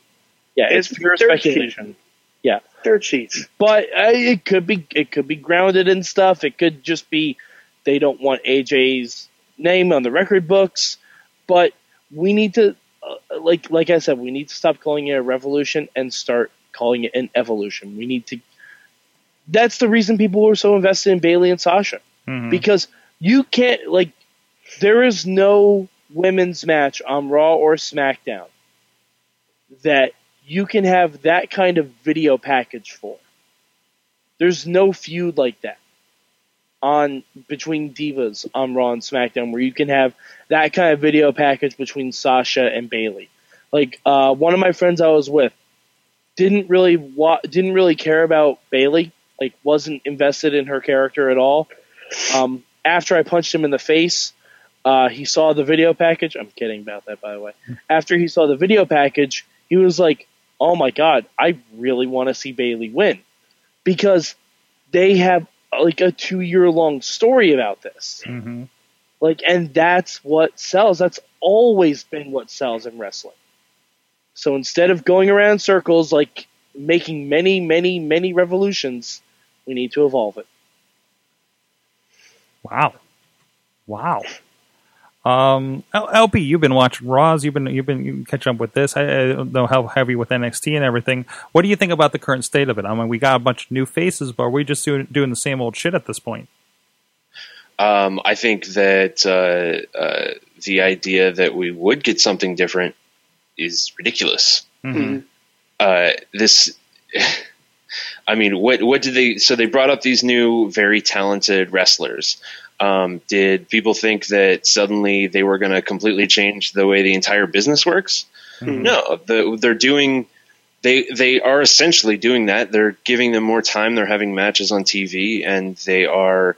Yeah, it's, It's pure dirt speculation. Yeah, Dirt sheets. but uh, it could be it could be grounded in stuff. It could just be they don't want AJ's name on the record books. But we need to, uh, like like I said, we need to stop calling it a revolution and start calling it an evolution. We need to. That's the reason people were so invested in Bayley and Sasha Mhm. because you can't like there is no women's match on Raw or SmackDown that you can have that kind of video package for. There's no feud like that on between divas on Raw and SmackDown where you can have that kind of video package between Sasha and Bayley. Like uh, one of my friends I was with didn't really wa- didn't really care about Bayley, like wasn't invested in her character at all. Um, after I punched him in the face, uh, he saw the video package. I'm kidding about that, by the way. After he saw the video package, he was like, "Oh my god, I really want to see Bayley win," because they have like a two year long story about this. Mhm. Like, and that's what sells. That's always been what sells in wrestling. So instead of going around circles, like making many, many, many revolutions, we need to evolve it. Wow, wow. Um, LB, you've been watching Raws. You've been you've been you catch up with this. I, I don't know how heavy with NXT and everything. What do you think about the current state of it? I mean, we got a bunch of new faces, but are we just doing doing the same old shit at this point? Um, I think that uh, uh, the idea that we would get something different is ridiculous. Mhm. Uh, this, I mean, what what did they? So they brought up these new, very talented wrestlers. Um, did people think that suddenly they were going to completely change the way the entire business works? No, the, they're doing they they are essentially doing that. They're giving them more time. They're having matches on TV, and they are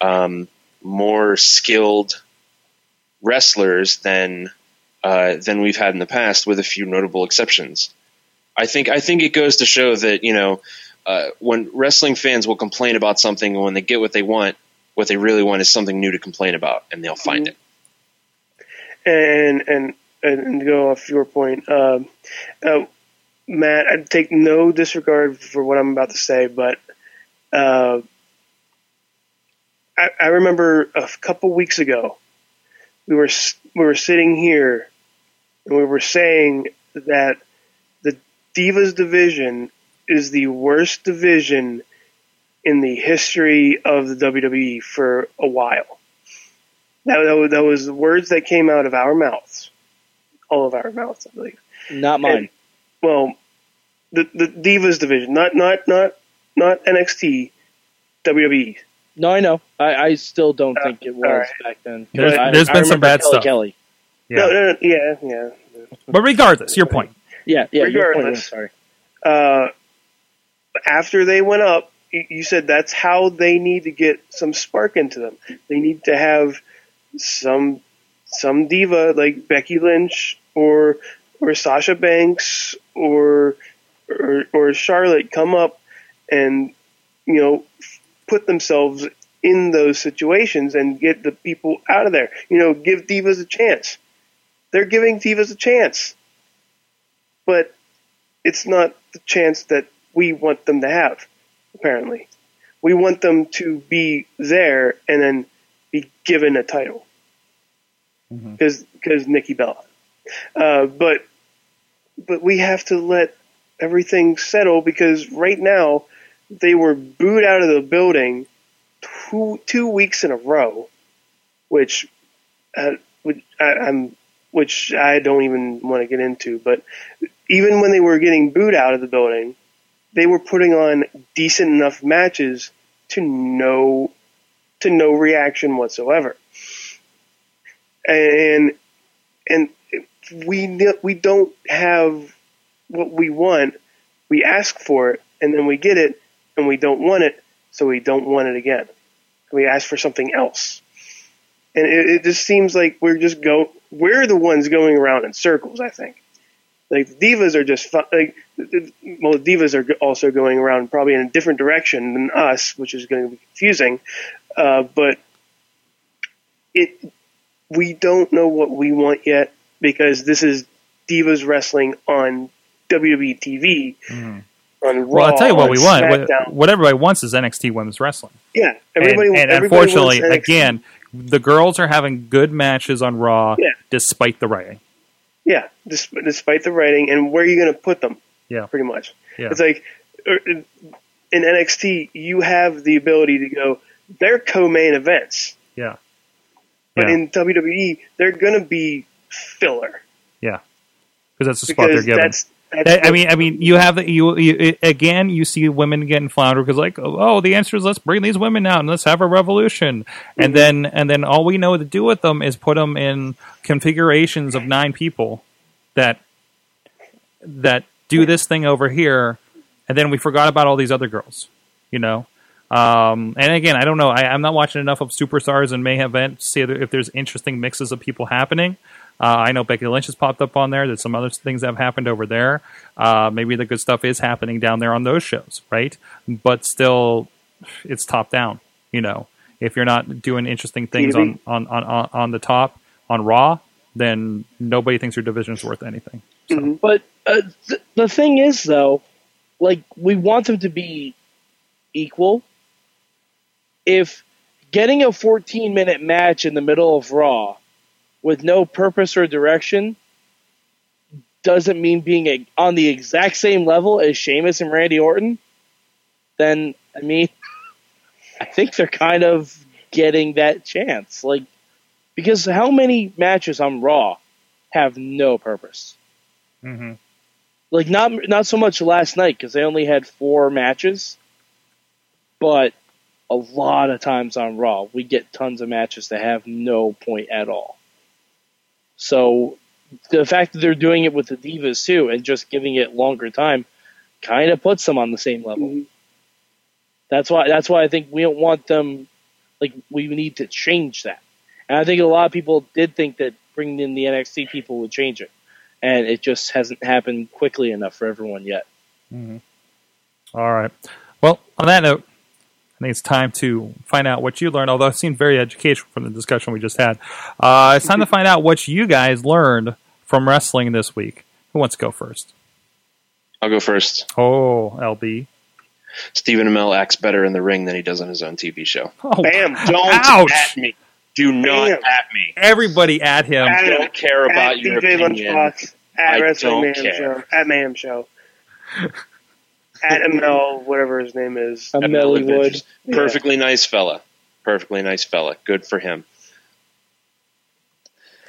um, more skilled wrestlers than uh, than we've had in the past, with a few notable exceptions. I think I think it goes to show that you know uh, when wrestling fans will complain about something, and when they get what they want, what they really want is something new to complain about, and they'll find it. and and and to go off your point, um, uh, Matt, I take no disregard for what I'm about to say, but uh, I, I remember a couple weeks ago we were we were sitting here and we were saying that the Divas division is the worst division in the history of the WWE for a while. That, that, was, that was the words that came out of our mouths, all of our mouths, I believe. Not mine. And- Well, the the Divas division, not not not not NXT, WWE. no, I know. I, I still don't Uh, think it was alright. back then. There's- I- there's I been some bad Kelly stuff. Kelly. Yeah. No, no, no, yeah, yeah. But regardless, your point. Yeah, yeah. your point, Regardless. sorry. uh, after they went up, you said that's how they need to get some spark into them. They need to have some some diva like Becky Lynch or or Sasha Banks or or, or Charlotte come up and you know put themselves in those situations and get the people out of there. You know, give divas a chance. They're giving divas a chance, but it's not the chance that we want them to have. Apparently, we want them to be there and then be given a title because because Nikki Bella. Uh, but but we have to let everything settle because right now they were booed out of the building two two weeks in a row, which uh, which I, I'm which I don't even want to get into. But even when they were getting booed out of the building, they were putting on decent enough matches to no to no reaction whatsoever. And and we we don't have what we want. We ask for it and then we get it and we don't want it, so we don't want it again. We ask for something else. And it, it just seems like we're just go we're the ones going around in circles, I think. Like the divas are just fu- like well, the divas are also going around probably in a different direction than us, which is going to be confusing. Uh, but it we don't know what we want yet because this is divas wrestling on WWE TV. On Mm-hmm. Well, I'll tell you what on we want. What, what everybody wants is NXT Women's Wrestling. yeah, And, everybody. and everybody unfortunately, again, the girls are having good matches on Raw Yeah. despite the writing. Yeah, despite the writing and where are you going to put them? Yeah. pretty much. Yeah. It's like er, in NXT, you have the ability to go. They're co-main events, Yeah. but Yeah. in WWE, they're going to be filler Yeah. Because that's the spot they're given. that's. I I mean, I mean, you have the, you, you again. You see women getting floundered because, like, oh, the answer is let's bring these women out and let's have a revolution, Mm-hmm. and then and then all we know to do with them is put them in configurations of nine people that that do this thing over here, and then we forgot about all these other girls, you know. Um, and again, I don't know. I, I'm not watching enough of superstars and Main Event to see if there's interesting mixes of people happening. Uh, I know Becky Lynch has popped up on there. There's some other things that have happened over there. Uh, maybe the good stuff is happening down there on those shows, right? But still, it's top down. You know, if you're not doing interesting things on, on, on, on, the top on Raw, then nobody thinks your division is worth anything. But uh, th- the thing is, though, like we want them to be equal. If getting a 14 minute match in the middle of Raw with no purpose or direction doesn't mean being a, on the exact same level as Sheamus and Randy Orton, then I mean, I think they're kind of getting that chance. Like, because how many matches on Raw have no purpose? Mm-hmm. like not not so much last night because they only had four matches, but a lot of times on Raw we get tons of matches that have no point at all. So the fact that they're doing it with the divas too, and just giving it longer time, kind of puts them on the same level. Mhm. That's why. That's why I think we don't want them. Like we need to change that. And I think a lot of people did think that bringing in the NXT people would change it, and it just hasn't happened quickly enough for everyone yet. All right. Well, on that note, I think it's time to find out what you learned. Although it seemed very educational from the discussion we just had, uh, it's time to find out what you guys learned from wrestling this week. Who wants to go first? I'll go first. Oh, LB. Stephen Amell acts better in the ring than he does on his own TV show. Oh, Bam. Don't Ouch. at me. Do not Damn. at me. everybody at him. I don't care about at your DJ opinion. Lunchbox, at I Wrestling don't Mayhem care. Show, at Mayhem Show, at ML, whatever his name is. A Amell Melly Wood. Adventures. Perfectly nice fella. Perfectly nice fella. Good for him.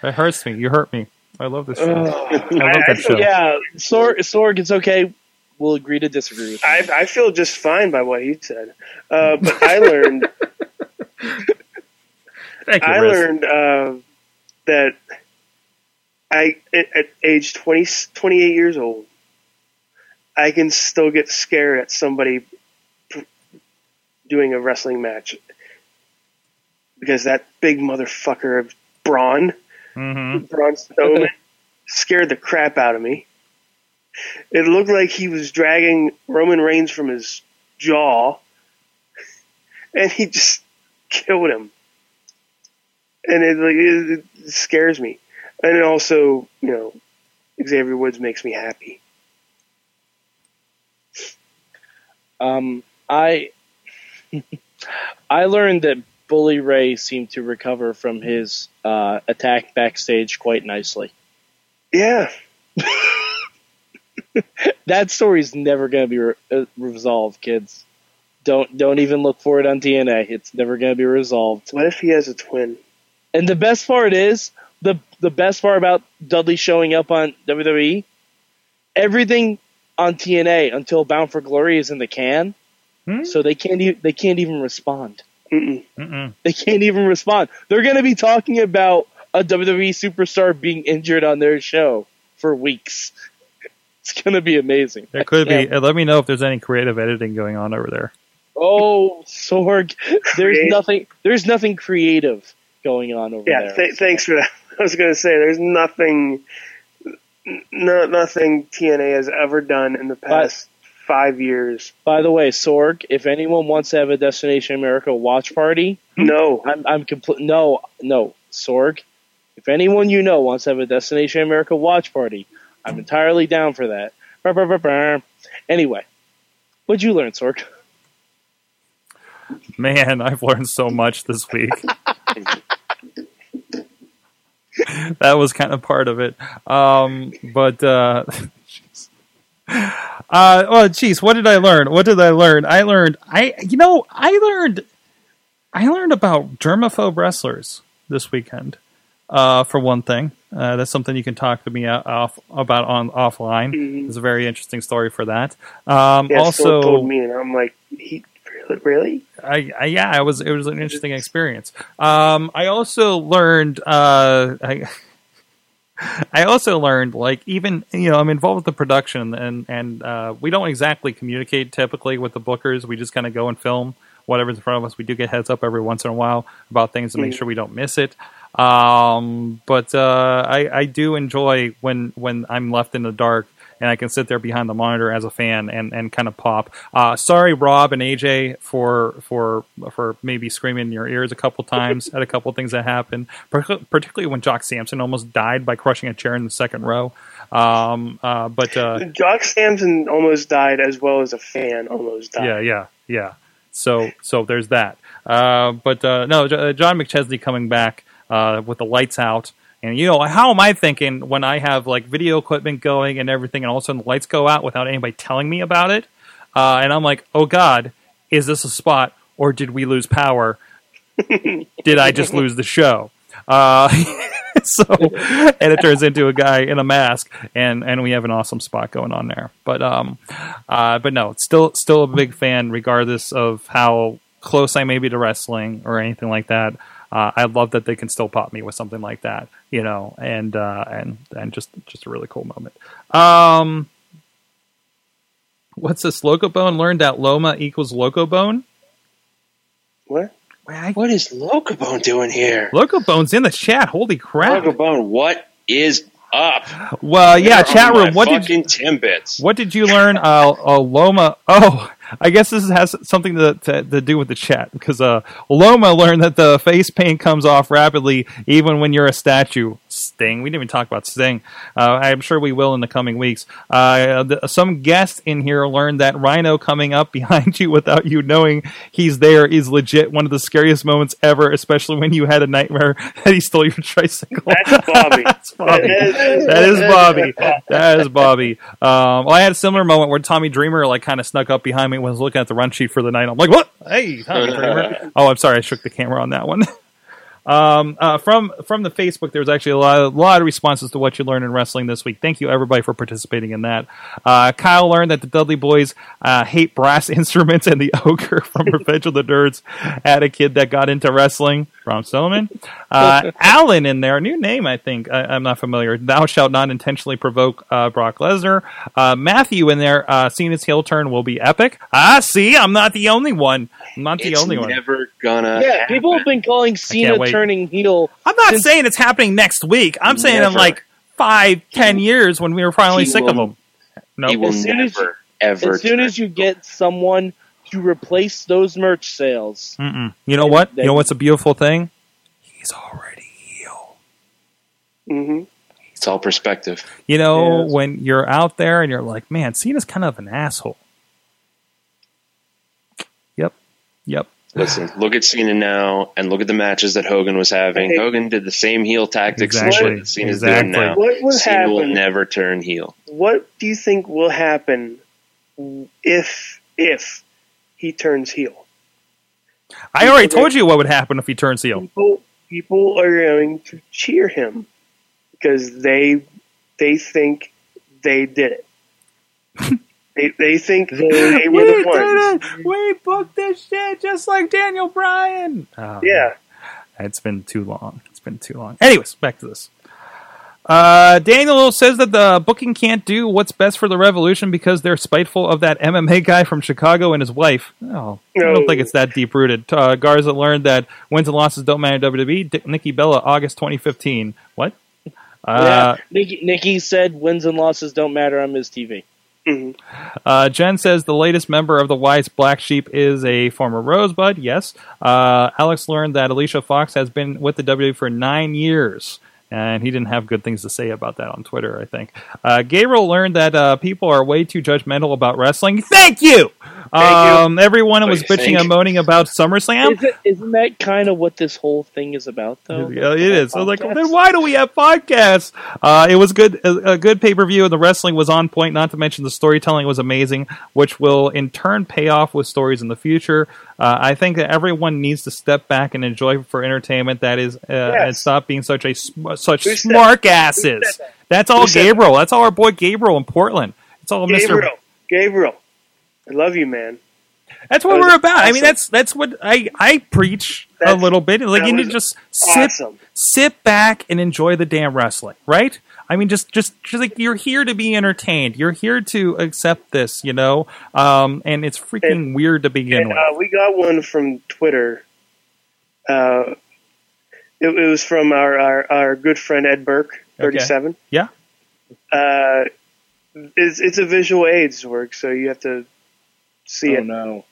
That hurts me. You hurt me. I love this show. Ugh. I love I- that show. yeah, Sorg, Sorg, it's okay. We'll agree to disagree with you. I, I feel just fine by what he said, uh, but I learned Thank you, I Rizz. learned uh, that I at, at age 20, 28 years old, I can still get scared at somebody doing a wrestling match because that big motherfucker of Braun, Mhm. Braun Strowman, scared the crap out of me. It looked like he was dragging Roman Reigns from his jaw, and he just killed him and it, like, it, it scares me. And it also, you know, Xavier Woods makes me happy. Um, I I learned that Bully Ray seemed to recover from his uh, attack backstage quite nicely. Yeah, That story's never going to be re- uh, resolved, kids. Don't don't even look for it on TNA. It's never going to be resolved. what if he has a twin? And the best part is the the best part about Dudley showing up on WWE. Everything on TNA until Bound for Glory is in the can, Hmm? so they can't e- they can't even respond. Mm-mm. Mm-mm. They can't even respond. They're going to be talking about a WWE superstar being injured on their show for weeks. It's going to be amazing. There could be. Let me know if there's any creative editing going on over there. Oh, Sorg, there's Create- nothing. There's nothing creative going on over Yeah, there. th- thanks for that. I was going to say there's nothing, n- no, nothing TNA has ever done in the past five years. By the way, Sorg, if anyone wants to have a Destination America watch party, No, I'm I'm complete. No, no, Sorg. If anyone you know wants to have a Destination America watch party, I'm entirely down for that. Anyway, what'd you learn, Sorg? Man, I've learned so much this week. that was kind of part of it. Um, but uh, jeez. uh, well, geez, what did I learn? What did I learn? I learned. I you know I learned. I learned about germaphobe wrestlers this weekend. Uh, for one thing, uh, that's something you can talk to me off about on offline. Mhm. It's a very interesting story for that. Um, yeah, also, also told me, and I'm like, he really? I, I yeah, it was it was an interesting experience. Um, I also learned uh, I I also learned like even you know I'm involved with the production and and uh, we don't exactly communicate typically with the bookers. We just kind of go and film whatever's in front of us. We do get heads up every once in a while about things to make Mhm. sure we don't miss it. Um, but uh, I I do enjoy when when I'm left in the dark and I can sit there behind the monitor as a fan and, and kind of pop. Uh, sorry, Rob and AJ, for for for maybe screaming in your ears a couple times at a couple things that happened, particularly when Jock Samson almost died by crushing a chair in the second row. Um, uh, but uh, Jock Samson almost died as well as a fan almost died. yeah, yeah, yeah. So so there's that. Uh, but uh, no, uh, John McChesney coming back uh, with the lights out. And you know, how am I thinking when I have like video equipment going and everything, and all of a sudden the lights go out without anybody telling me about it? Uh, and I'm like, oh God, is this a spot or did we lose power? did I just lose the show? Uh, so, and it turns into a guy in a mask, and and we have an awesome spot going on there. But um, uh, but no, still still a big fan, regardless of how close I may be to wrestling or anything like that. Uh, I love that they can still pop me with something like that, you know, and uh, and and just just a really cool moment. Um, what's this? Locobone learned that Loma equals Locobone. What? What is Locobone doing here? Locobone's in the chat. Holy crap! Locobone, what is up? Well, yeah, Where chat are my room. What did fucking Timbits? What did you learn? Uh, uh, Loma. Oh, I guess this has something to, to, to do with the chat because uh, Loma learned that the face paint comes off rapidly even when you're a statue. Sting. We didn't even talk about Sting. Uh, I'm sure we will in the coming weeks. Uh, the, some guest in here learned that Rhino coming up behind you without you knowing he's there is legit one of the scariest moments ever, especially when you had a nightmare that he stole your tricycle. That's Bobby. That's Bobby. That That is Bobby. That is Bobby. Um, well, I had a similar moment where Tommy Dreamer like kind of snuck up behind me when I was looking at the run sheet for the night. I'm like, "What? Hey, Tommy Dreamer!" Oh, I'm sorry, I shook the camera on that one. Um, uh, from from the Facebook, there was actually a lot, a lot of responses to what you learned in wrestling this week. Thank you everybody for participating in that. Uh, Kyle learned that the Dudley Boys uh, hate brass instruments, and the ogre from Revenge of the Nerds had a kid that got into wrestling. Ron Stillman, uh, Alan in there, new name I think I, I'm not familiar. Thou shalt not intentionally provoke uh, Brock Lesnar. Uh, Matthew in there, uh, seeing his heel turn will be epic. Ah, see, I'm not the only one. I'm not the it's only one. never gonna. yeah, happen. people have been calling Cena can't turning heel. I'm not Since- saying it's happening next week. I'm saying in like five, ten years when we were finally He sick of will- them. No, He will As soon as never ever. As soon as you get someone to replace those merch sales, Mm-mm. You know what? You know what's a beautiful thing? He's already heel. hmm it's all perspective. You know, when you're out there and you're like, man, Cena's kind of an asshole. Yep. Yep. Listen, look at Cena now, and look at the matches that Hogan was having. Hey. Hogan did the same heel tactics Exactly. and shit that Cena's Exactly. doing now. What would Cena will never turn heel. What do you think will happen if if he turns heel? I already told you what would happen if he turns heel. People people are going to cheer him because they they think they did it. they they think they were the ones. We booked this shit just like Daniel Bryan. Oh, Yeah. It's been too long. It's been too long. Anyways, back to this. Uh, Daniel says that the booking can't do what's best for the Revolution because they're spiteful of that MMA guy from Chicago and his wife. Oh, I don't think it's that deep rooted. Uh, Garza learned that wins and losses don't matter WWE. Dick, Nikki Bella, August 2015. What? Uh, yeah, Nikki, Nikki said wins and losses don't matter on Miz TV. Mhm. Uh, Jen says the latest member of the Wise Black Sheep is a former Rosebud. Yes. Uh, Alex learned that Alicia Fox has been with the WWE for nine years. And he didn't have good things to say about that on Twitter, I think. Uh, Gabriel learned that uh, people are way too judgmental about wrestling. Thank you! Um, Everyone was bitching think? and moaning about SummerSlam. Isn't, isn't that kind of what this whole thing is about, though? Yeah, it is. So like, Podcast? then why do we have podcasts? Uh, it was good, a, a good pay per view, and the wrestling was on point. Not to mention the storytelling was amazing, which will in turn pay off with stories in the future. Uh, I think that everyone needs to step back and enjoy for entertainment. That is, uh, and stop being such a sm- such Who said- smart asses. that? That's all Who said Gabriel. That's all our boy Gabriel in Portland. It's all Mister. Gabriel, Gabriel, I love you, man. That's what That we're about. I mean, that's that's what I I preach a little bit. Like you need to just sit awesome. sit back and enjoy the damn wrestling, right? I mean, just just just like you're here to be entertained. You're here to accept this, you know. Um, and it's freaking And- weird to begin And, with. uh, we got one from Twitter. Uh, it, it was from our, our, our good friend Ed Burke, thirty-seven. yeah. Uh, it's, it's a visual aids work, so you have to see Oh, it. no.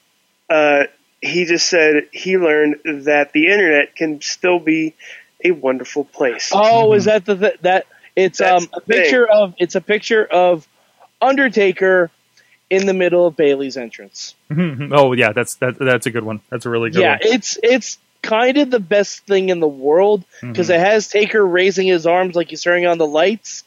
Uh, he just said he learned that the internet can still be a wonderful place. Oh, is that the th- that? It's That's um a the thing. picture of it's a picture of Undertaker in the middle of Bayley's entrance. oh yeah, that's that, that's a good one. That's a really good yeah, one. it's it's kind of the best thing in the world because Mm-hmm. it has Taker raising his arms like he's turning on the lights,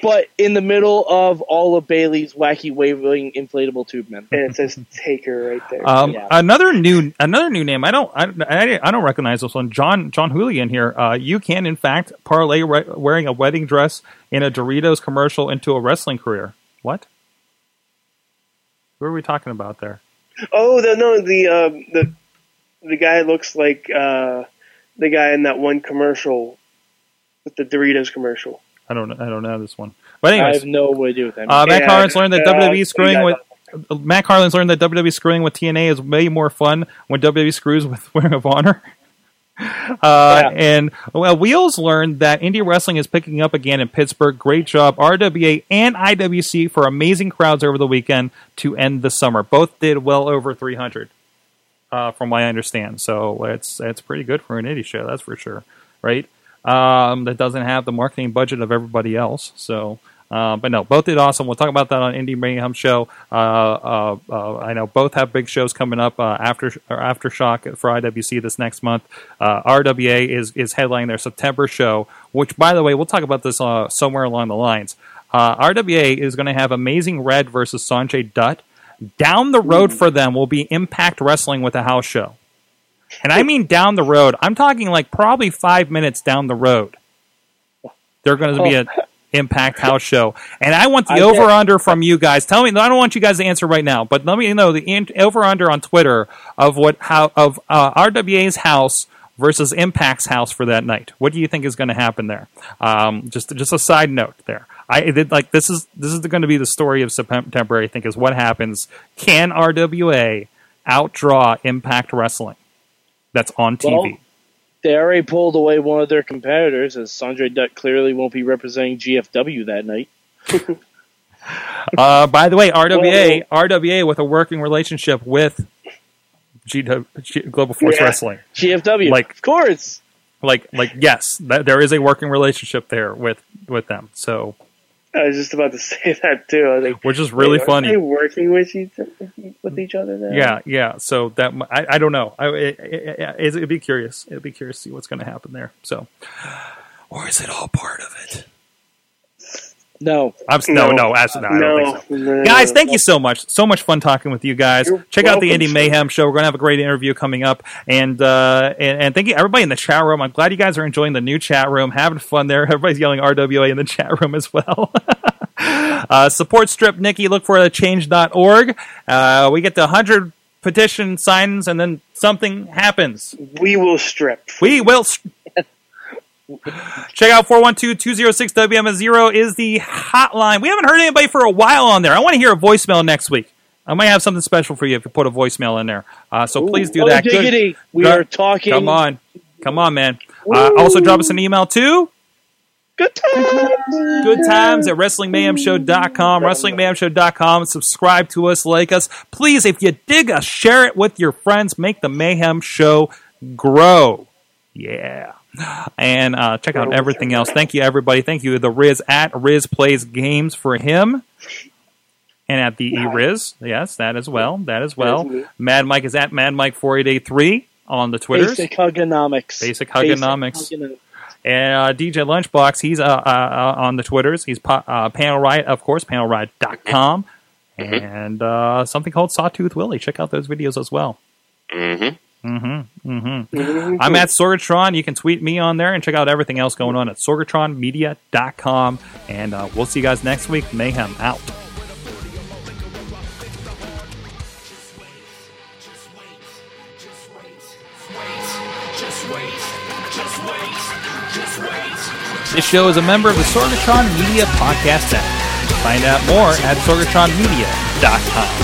but in the middle of all of Bayley's wacky waving inflatable tube men. and it says Taker right there. Um, Yeah. Another new another new name. I don't I, I, I don't recognize this one. John John Julian here. Uh, you can in fact parlay re- wearing a wedding dress in a Doritos commercial into a wrestling career. What? Who are we talking about there? oh, the, no, the uh, the the guy looks like uh, the guy in that one commercial with the Doritos commercial. I don't. I don't know this one. But anyways, I have no idea what that means. Uh, Matt Carlin's learned that uh, WWE screwing with Matt Carlin's learned that WWE screwing with TNA is way more fun when WWE screws with Ring of Honor. Uh, Yeah. And well, Wheels learned that indie wrestling is picking up again in Pittsburgh. Great job, RWA and IWC for amazing crowds over the weekend to end the summer. Both did well over 300, uh, from what I understand. So it's it's pretty good for an indie show, that's for sure, right? Um, that doesn't have the marketing budget of everybody else. So, uh, but no, both did awesome. We'll talk about that on Indie Mayhem show. Uh, uh, uh, I know both have big shows coming up uh, after or aftershock for IWC this next month. Uh, RWA is is headlining their September show, which by the way, we'll talk about this uh, somewhere along the lines. Uh, RWA is going to have Amazing Red versus Sanjay Dutt. Down the road for them will be Impact Wrestling with a house show. And I mean down the road. I'm talking like probably five minutes down the road. They're going to be an Impact House show, and I want the I over under from you guys. Tell me. I don't want you guys to answer right now, but let me know the over under on Twitter of what how of uh, RWA's house versus Impact's house for that night. What do you think is going to happen there? Um, just just a side note there. I did like this is this is going to be the story of September. I think is what happens. Can RWA outdraw Impact Wrestling? That's on TV. Well, they already pulled away one of their competitors, as Sanjay Dutt clearly won't be representing GFW that night. Uh, by the way, RWA, RWA with a working relationship with GW, G, Global Force Yeah. Wrestling. GFW, Like- of course. Like, like yes, that, there is a working relationship there with with them. So, I was just about to say that too. I was like, which is really wait, aren't funny. They working with each with each other now. Yeah, yeah. So that I, I don't know. I, it, it, it, it'd be curious. It'd be curious to see what's going to happen there. So, or is it all part of it? No. I'm no, no, as, no, I don't think so. no. Guys, thank you so much. So much fun talking with you guys. You're Check out the welcome, Indie. Mayhem show. We're going to have a great interview coming up. And, uh, and and thank you everybody in the chat room. I'm glad you guys are enjoying the new chat room, having fun there. Everybody's yelling RWA in the chat room as well. uh, support Strip Nikki. Look for change.org. Uh, we get to 100 petition signs and then something happens. We will strip. We will. St- Check out 412-206-WM0 is the hotline. We haven't heard anybody for a while on there. I want to hear a voicemail next week. I might have something special for you if you put a voicemail in there. Uh, so please do oh, that. Good- diggity. We Go- are talking. Come on. Come on, man. Uh, also, drop us an email too. Good times. Good times at WrestlingMayhemShow.com. WrestlingMayhemShow.com. Subscribe to us, like us. Please, if you dig us, share it with your friends. Make the Mayhem Show grow. Yeah. And uh, check out everything else. Thank you, everybody. Thank you, the Rizz at Rizz Plays Games for him. And at the E Riz. Yes, that as well. That as well. That's. Mad Mike is at Mad Mike 4883 on the Twitters. Basic hugonomics. Basic hugonomics. hugonomics. And uh, DJ Lunchbox, he's uh, uh, uh, on the Twitters. He's po- uh, Panel Riot, of course, panelriot.com. And uh, something called Sawtooth Willie. Check out those videos as well. Mm-hmm. Mm-hmm, mm-hmm. Mm-hmm. I'm at Sorgatron. You can tweet me on there and check out everything else going on at sorgatronmedia.com. And uh, we'll see you guys next week. Mayhem out. Just wait, just wait, just wait. This show is a member of the Sorgatron Media Podcast Network. Find out more at sorgatronmedia.com.